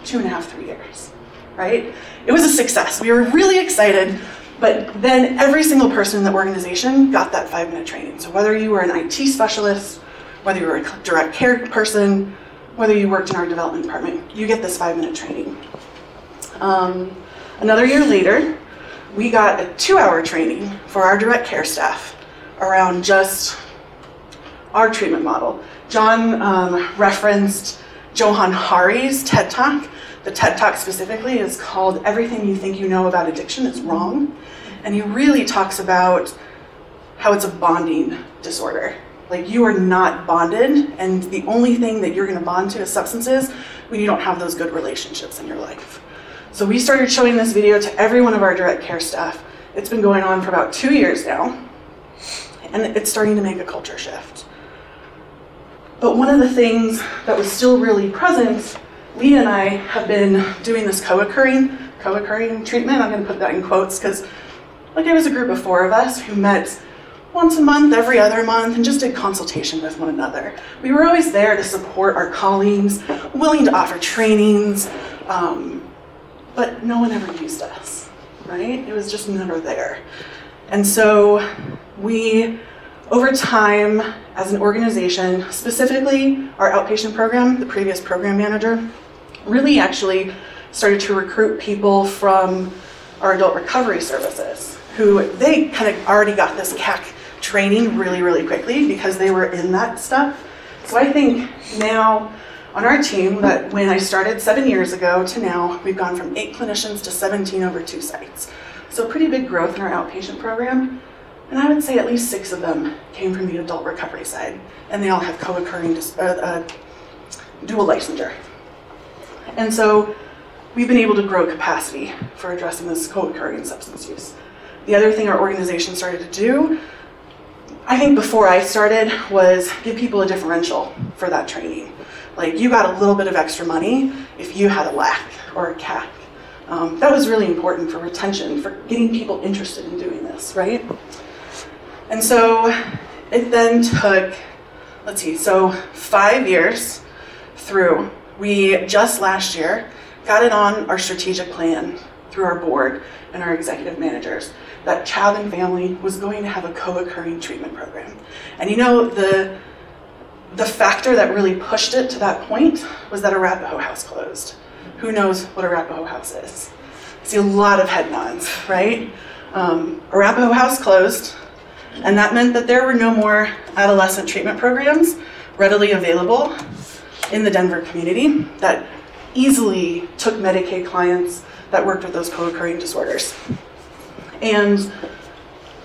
two and a half, three years, right? It was a success. We were really excited, but then every single person in the organization got that five minute training. So whether you were an IT specialist, whether you were a direct care person, whether you worked in our development department, you get this five minute training. Um, another year later, we got a two hour training for our direct care staff around just our treatment model. John um, referenced Johann Hari's TED Talk. The TED Talk specifically is called Everything You Think You Know About Addiction is Wrong. And he really talks about how it's a bonding disorder. Like you are not bonded, and the only thing that you're going to bond to is substances when you don't have those good relationships in your life. So we started showing this video to every one of our direct care staff. It's been going on for about two years now, and it's starting to make a culture shift. But one of the things that was still really present, Lee and I have been doing this co-occurring, co-occurring treatment. I'm going to put that in quotes because, like, it was a group of four of us who met once a month, every other month, and just did consultation with one another. We were always there to support our colleagues, willing to offer trainings, um, but no one ever used us, right? It was just never there. And so we, over time, as an organization, specifically our outpatient program, the previous program manager, really actually started to recruit people from our adult recovery services who they kind of already got this CAC training really, really quickly because they were in that stuff. So I think now on our team that when I started seven years ago to now, we've gone from eight clinicians to 17 over two sites. So pretty big growth in our outpatient program. And I would say at least six of them came from the adult recovery side, and they all have co-occurring uh, uh, dual licensure. And so we've been able to grow capacity for addressing this co-occurring substance use. The other thing our organization started to do, I think before I started, was give people a differential for that training. Like you got a little bit of extra money if you had a LAC or a CAC. Um, that was really important for retention, for getting people interested in doing this, right? And so it then took let's see, so five years through, we just last year got it on our strategic plan through our board and our executive managers that child and family was going to have a co-occurring treatment program. And you know, the the factor that really pushed it to that point was that Arapahoe House closed. Who knows what Arapahoe House is? I see a lot of head nods, right? Um, Arapahoe House closed, and that meant that there were no more adolescent treatment programs readily available in the Denver community that easily took Medicaid clients that worked with those co occurring disorders. And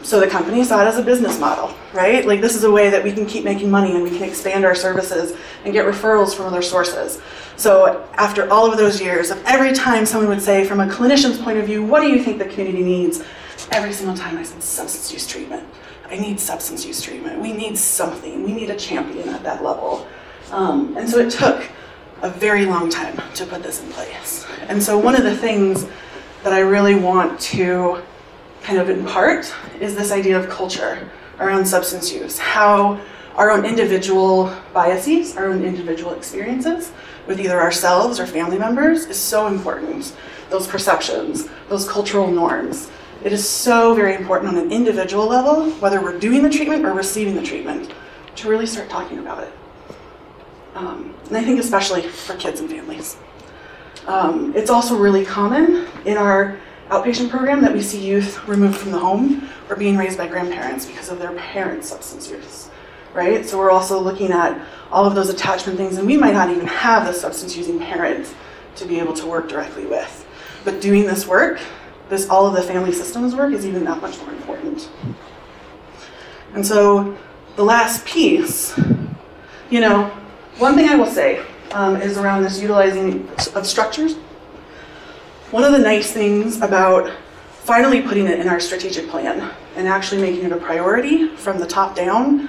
so the company saw it as a business model, right? Like this is a way that we can keep making money and we can expand our services and get referrals from other sources. So after all of those years of every time someone would say, from a clinician's point of view, what do you think the community needs? Every single time I said substance use treatment. I need substance use treatment. We need something. We need a champion at that level. Um, and so it took a very long time to put this in place. And so one of the things that I really want to kind of in part is this idea of culture around substance use, how our own individual biases, our own individual experiences with either ourselves or family members is so important. Those perceptions, those cultural norms. It is so very important on an individual level, whether we're doing the treatment or receiving the treatment, to really start talking about it. Um, and I think especially for kids and families. Um, it's also really common in our outpatient program that we see youth removed from the home or being raised by grandparents because of their parents' substance use, right? So we're also looking at all of those attachment things, and we might not even have the substance using parent to be able to work directly with. But doing this work, this all of the family systems work, is even that much more important. And so the last piece, you know, one thing I will say um, is around this utilizing of structures one of the nice things about finally putting it in our strategic plan and actually making it a priority from the top down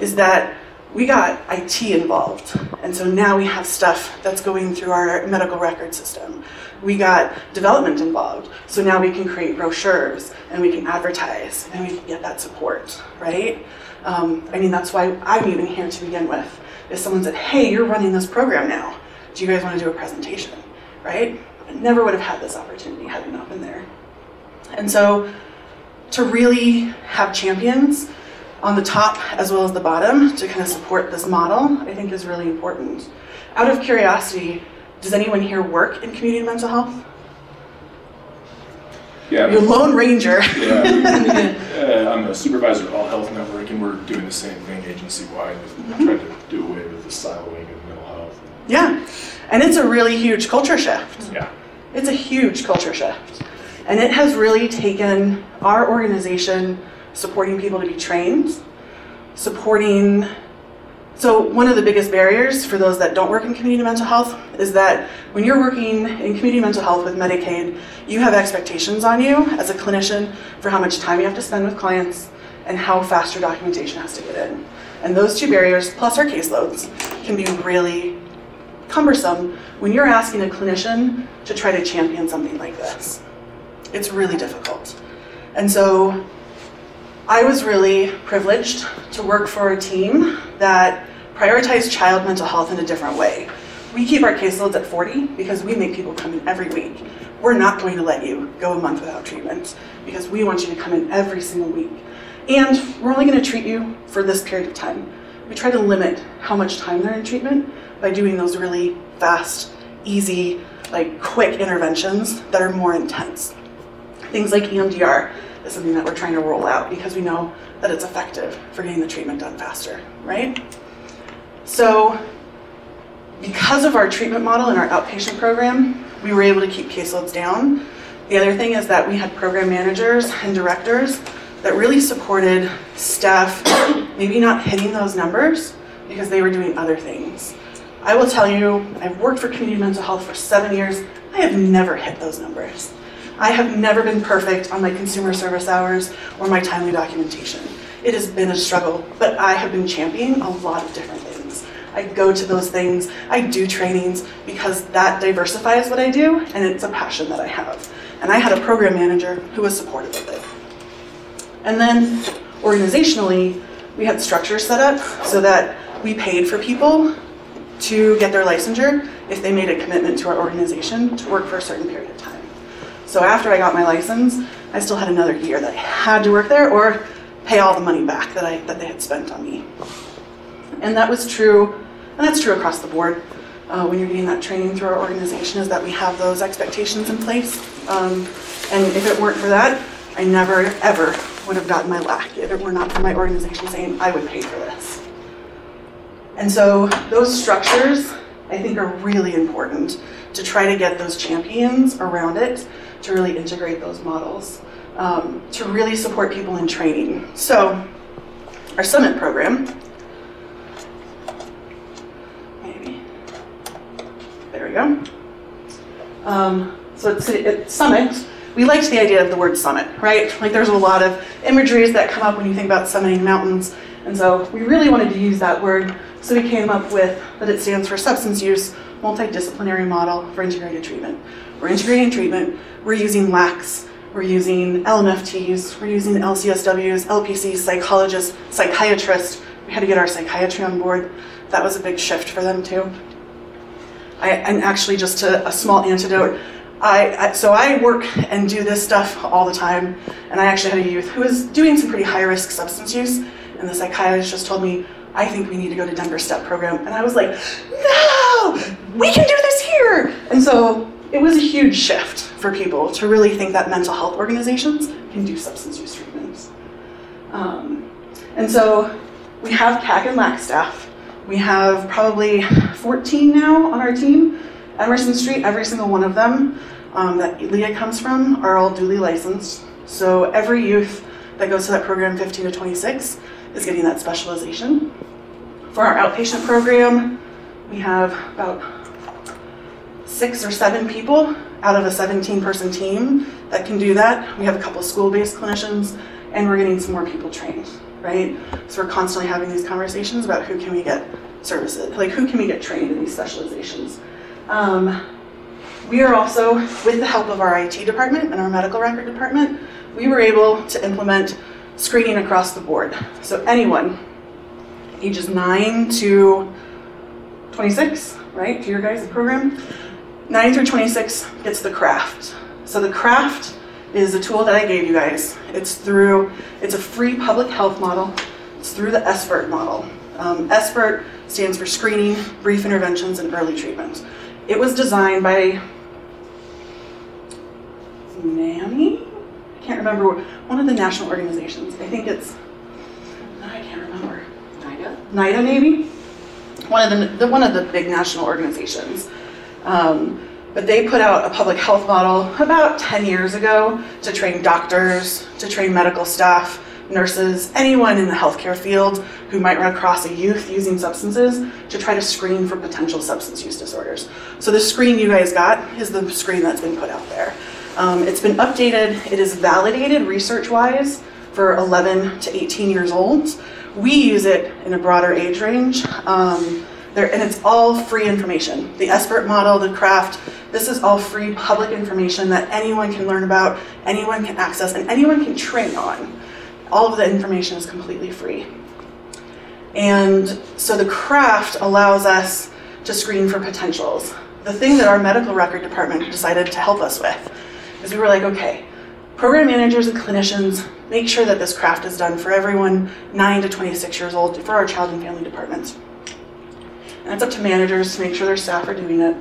is that we got IT involved. And so now we have stuff that's going through our medical record system. We got development involved. So now we can create brochures and we can advertise and we can get that support, right? Um, I mean, that's why I'm even here to begin with. If someone said, hey, you're running this program now, do you guys want to do a presentation, right? Never would have had this opportunity had we not been there. And so to really have champions on the top as well as the bottom to kind of support this model, I think is really important. Out of curiosity, does anyone here work in community mental health? Yeah. You're Lone Ranger. Yeah. uh, I'm a supervisor at All Health Network, and we're doing the same thing agency-wide, with Mm-hmm. trying to do away with the siloing of mental health. yeah. And it's a really huge culture shift. Yeah. It's a huge culture shift. And it has really taken our organization supporting people to be trained, supporting. So, one of the biggest barriers for those that don't work in community mental health is that when you're working in community mental health with Medicaid, you have expectations on you as a clinician for how much time you have to spend with clients and how fast your documentation has to get in. And those two barriers, plus our caseloads, can be really cumbersome when you're asking a clinician to try to champion something like this. It's really difficult. And so I was really privileged to work for a team that prioritized child mental health in a different way. We keep our caseloads at 40 because we make people come in every week. We're not going to let you go a month without treatment because we want you to come in every single week. And we're only going to treat you for this period of time. We try to limit how much time they're in treatment by doing those really fast, easy, like quick interventions that are more intense. Things like EMDR is something that we're trying to roll out because we know that it's effective for getting the treatment done faster, right? So, because of our treatment model and our outpatient program, we were able to keep caseloads down. The other thing is that we had program managers and directors that really supported staff maybe not hitting those numbers because they were doing other things. I will tell you, I've worked for community mental health for seven years. I have never hit those numbers. I have never been perfect on my consumer service hours or my timely documentation. It has been a struggle, but I have been championing a lot of different things. I go to those things, I do trainings because that diversifies what I do and it's a passion that I have. And I had a program manager who was supportive of it. And then organizationally, we had structures set up so that we paid for people to get their licensure if they made a commitment to our organization to work for a certain period of time. So after I got my license, I still had another year that I had to work there or pay all the money back that I that they had spent on me. And that was true, and that's true across the board. Uh, when you're getting that training through our organization, is that we have those expectations in place. Um, and if it weren't for that, I never ever would have gotten my LAC if it were not for my organization saying I would pay for this. And so those structures, I think, are really important to try to get those champions around it to really integrate those models, um, to really support people in training. So, our summit program, maybe, there we go. Um, so, it's, summit. We liked the idea of the word summit, right? Like, there's a lot of imageries that come up when you think about summiting mountains. And so, we really wanted to use that word. So, we came up with that it stands for substance use multidisciplinary model for integrated treatment. We're integrating treatment, we're using LACs, we're using LMFTs, we're using LCSWs, LPCs, psychologists, psychiatrists. We had to get our psychiatry on board. That was a big shift for them too. I, and actually, just a, small antidote. I, I, so I work and do this stuff all the time, and I actually had a youth who was doing some pretty high risk substance use, and the psychiatrist just told me, I think we need to go to Denver STEP program. And I was like, no, we can do this here. And so it was a huge shift for people to really think that mental health organizations can do substance use treatments. Um, and so we have CAC and LAC staff. We have probably 14 now on our team. Emerson Street, every single one of them um, that Leah comes from are all duly licensed. So every youth that goes to that program, 15 to 26, is getting that specialization. For our outpatient program, we have about six or seven people out of a 17 person team that can do that. We have a couple school based clinicians, and we're getting some more people trained, right? So we're constantly having these conversations about who can we get services, like who can we get trained in these specializations. Um, we are also, with the help of our IT department and our medical record department, we were able to implement screening across the board. So anyone ages 9 to 26, right, to your guys' program, 9 through 26 gets the CRAFFT. So the CRAFFT is a tool that I gave you guys. It's through, it's a free public health model. It's through the SBIRT model. Um, SBIRT stands for Screening, Brief Interventions, and Early Treatment. It was designed by NAMI? I can't remember, one of the national organizations. I think it's, I can't remember. NIDA? NIDA maybe? One of the, the one of the big national organizations. Um, but they put out a public health model about 10 years ago to train doctors, to train medical staff, nurses, anyone in the healthcare field who might run across a youth using substances to try to screen for potential substance use disorders. So the screen you guys got is the screen that's been put out there. Um, it's been updated, it is validated research wise for 11 to 18 years old. We use it in a broader age range. Um, there, and it's all free information. The SBIRT model, the CRAFFT, this is all free public information that anyone can learn about, anyone can access, and anyone can train on. All of the information is completely free. And so the CRAFFT allows us to screen for potentials. The thing that our medical record department decided to help us with is we were like, okay, program managers and clinicians make sure that this CRAFFT is done for everyone 9 to 26 years old for our child and family departments. And it's up to managers to make sure their staff are doing it.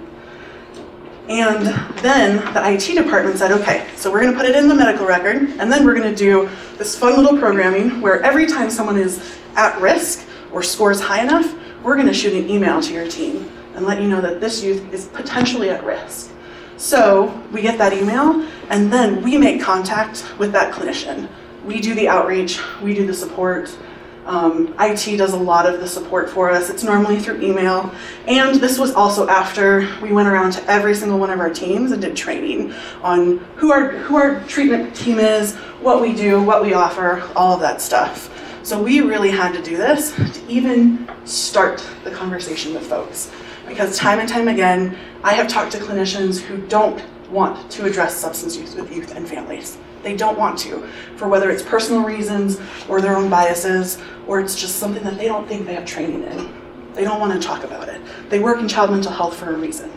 And then the IT department said, okay, so we're going to put it in the medical record, and then we're going to do this fun little programming where every time someone is at risk or scores high enough, we're going to shoot an email to your team and let you know that this youth is potentially at risk. So we get that email, and then we make contact with that clinician. We do the outreach, we do the support. Um, IT does a lot of the support for us. It's normally through email. And this was also after we went around to every single one of our teams and did training on who our, who our treatment team is, what we do, what we offer, all of that stuff. So we really had to do this to even start the conversation with folks. Because time and time again, I have talked to clinicians who don't want to address substance use with youth and families. They don't want to, for whether it's personal reasons or their own biases, or it's just something that they don't think they have training in. They don't want to talk about it. They work in child mental health for a reason.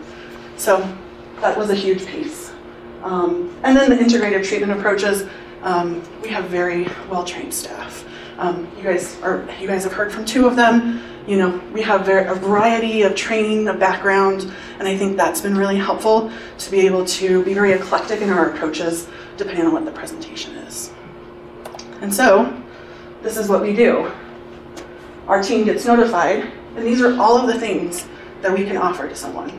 So that was a huge piece. Um, and then the integrative treatment approaches. Um, we have very well-trained staff. Um, you guys are you guys have heard from two of them. You know, we have a variety of training, of background, and I think that's been really helpful to be able to be very eclectic in our approaches depending on what the presentation is. And so, this is what we do. Our team gets notified, and these are all of the things that we can offer to someone.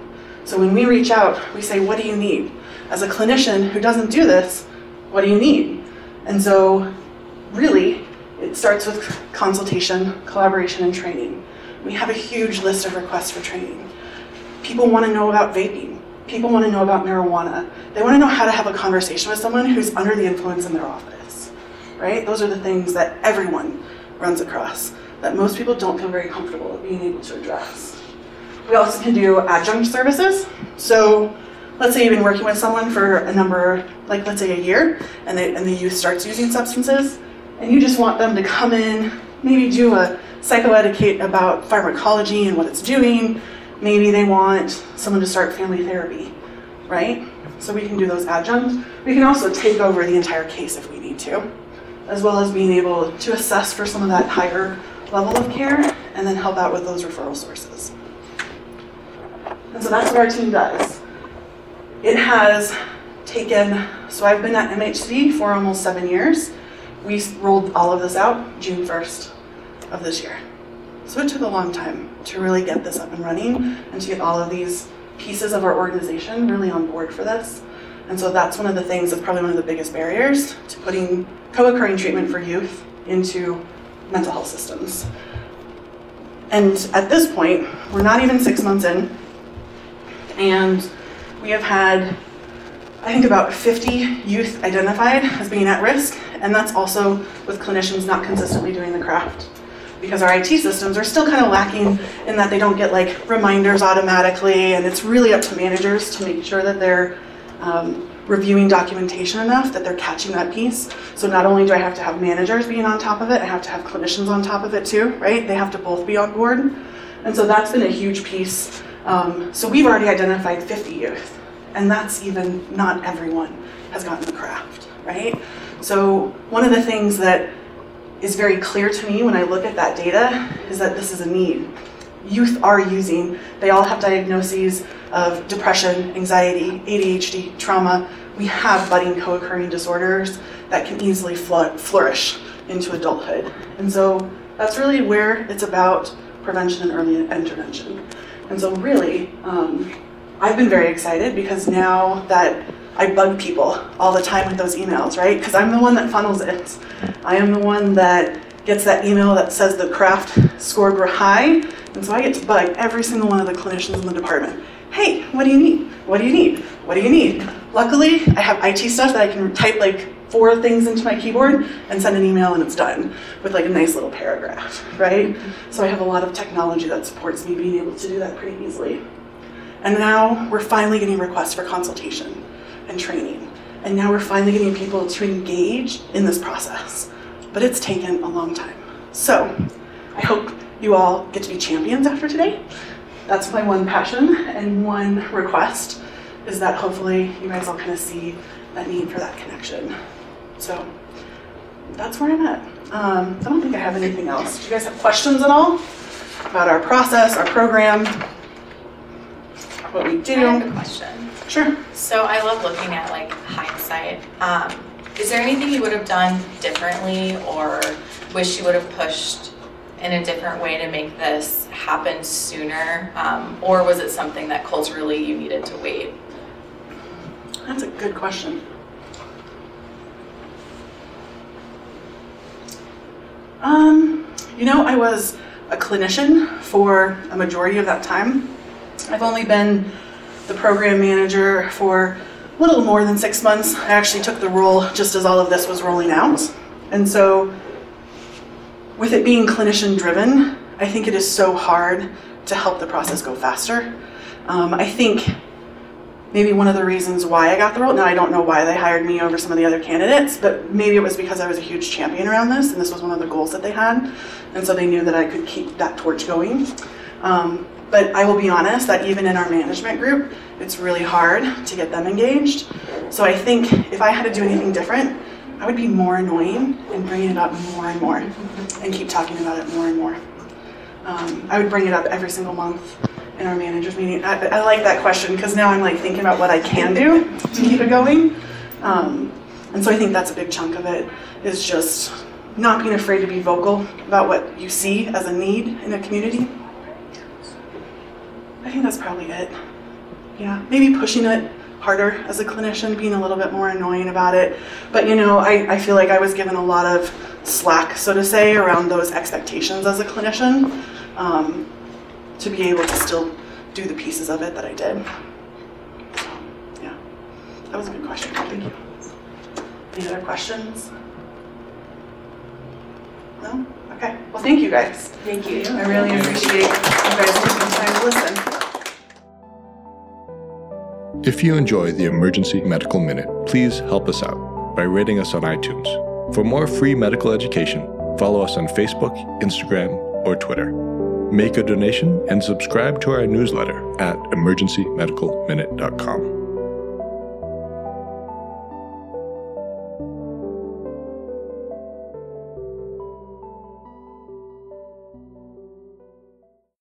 So when we reach out, we say, What do you need? As a clinician who doesn't do this, what do you need? And so, really, it starts with consultation, collaboration, and training. We have a huge list of requests for training. People want to know about vaping. People want to know about marijuana. They want to know how to have a conversation with someone who's under the influence in their office. Right? Those are the things that everyone runs across that most people don't feel very comfortable being able to address. We also can do adjunct services. So let's say you've been working with someone for a number, like let's say a year, and, they, and the youth starts using substances, and you just want them to come in, maybe do a psychoeducate about pharmacology and what it's doing. Maybe they want someone to start family therapy, right? So we can do those adjuncts. We can also take over the entire case if we need to, as well as being able to assess for some of that higher level of care and then help out with those referral sources. And so that's what our team does. It has taken, so I've been at MHC for almost seven years. We rolled all of this out June 1st of this year. So it took a long time to really get this up and running and to get all of these pieces of our organization really on board for this. And so that's one of the things that's probably one of the biggest barriers to putting co occurring treatment for youth into mental health systems. And at this point, we're not even six months in, and we have had, I think, about 50 youth identified as being at risk, and that's also with clinicians not consistently doing the CRAFFT. Because our IT systems are still kind of lacking in that they don't get like reminders automatically, and it's really up to managers to make sure that they're um, reviewing documentation enough that they're catching that piece. So not only do I have to have managers being on top of it, I have to have clinicians on top of it too, right? They have to both be on board. And so that's been a huge piece. Um, so we've already identified 50 youth, and that's even not everyone has gotten the CRAFFT, right? So one of the things that is very clear to me when I look at that data is that this is a need. Youth are using, they all have diagnoses of depression, anxiety, ADHD, trauma. We have budding co occurring disorders that can easily flourish into adulthood. And so that's really where it's about prevention and early intervention. And so, really, um, I've been very excited because now that I bug people all the time with those emails, right? Because I'm the one that funnels it. I am the one that gets that email that says the CRAFFT scored were high. And so I get to bug every single one of the clinicians in the department. Hey, what do you need? What do you need? What do you need? Luckily, I have IT stuff that I can type like four things into my keyboard and send an email and it's done with like a nice little paragraph, right? So I have a lot of technology that supports me being able to do that pretty easily. And now we're finally getting requests for consultation and training. And now we're finally getting people to engage in this process. But it's taken a long time. So I hope you all get to be champions after today. That's my one passion and one request is that hopefully you guys all kind of see that need for that connection. So that's where I'm at. Um, I don't think I have anything else. Do you guys have questions at all about our process, our program, what we do? I have a question. Sure. So I love looking at like hindsight. Um, is there anything you would have done differently or wish you would have pushed in a different way to make this happen sooner? Um, or was it something that culturally you needed to wait? That's a good question. Um, you know, I was a clinician for a majority of that time. I've only been the program manager for a little more than six months. I actually took the role just as all of this was rolling out. And so, with it being clinician driven, I think it is so hard to help the process go faster. Um, I think maybe one of the reasons why I got the role. Now, I don't know why they hired me over some of the other candidates, but maybe it was because I was a huge champion around this, and this was one of the goals that they had. And so they knew that I could keep that torch going. Um, but I will be honest that even in our management group, it's really hard to get them engaged. So I think if I had to do anything different, I would be more annoying and bringing it up more and more and keep talking about it more and more. Um, I would bring it up every single month in our managers meeting. I, I like that question because now I'm like thinking about what I can do to keep it going. Um, and so I think that's a big chunk of it is just not being afraid to be vocal about what you see as a need in a community. I think that's probably it. Yeah, maybe pushing it harder as a clinician, being a little bit more annoying about it. But you know, I, I feel like I was given a lot of slack, so to say, around those expectations as a clinician um, to be able to still do the pieces of it that I did. So, yeah, that was a good question. Thank you. Any other questions? No? Okay. Well, thank you guys. Thank you. I really appreciate you guys taking the time to listen. If you enjoy the Emergency Medical Minute, please help us out by rating us on iTunes. For more free medical education, follow us on Facebook, Instagram, or Twitter. Make a donation and subscribe to our newsletter at emergencymedicalminute.com.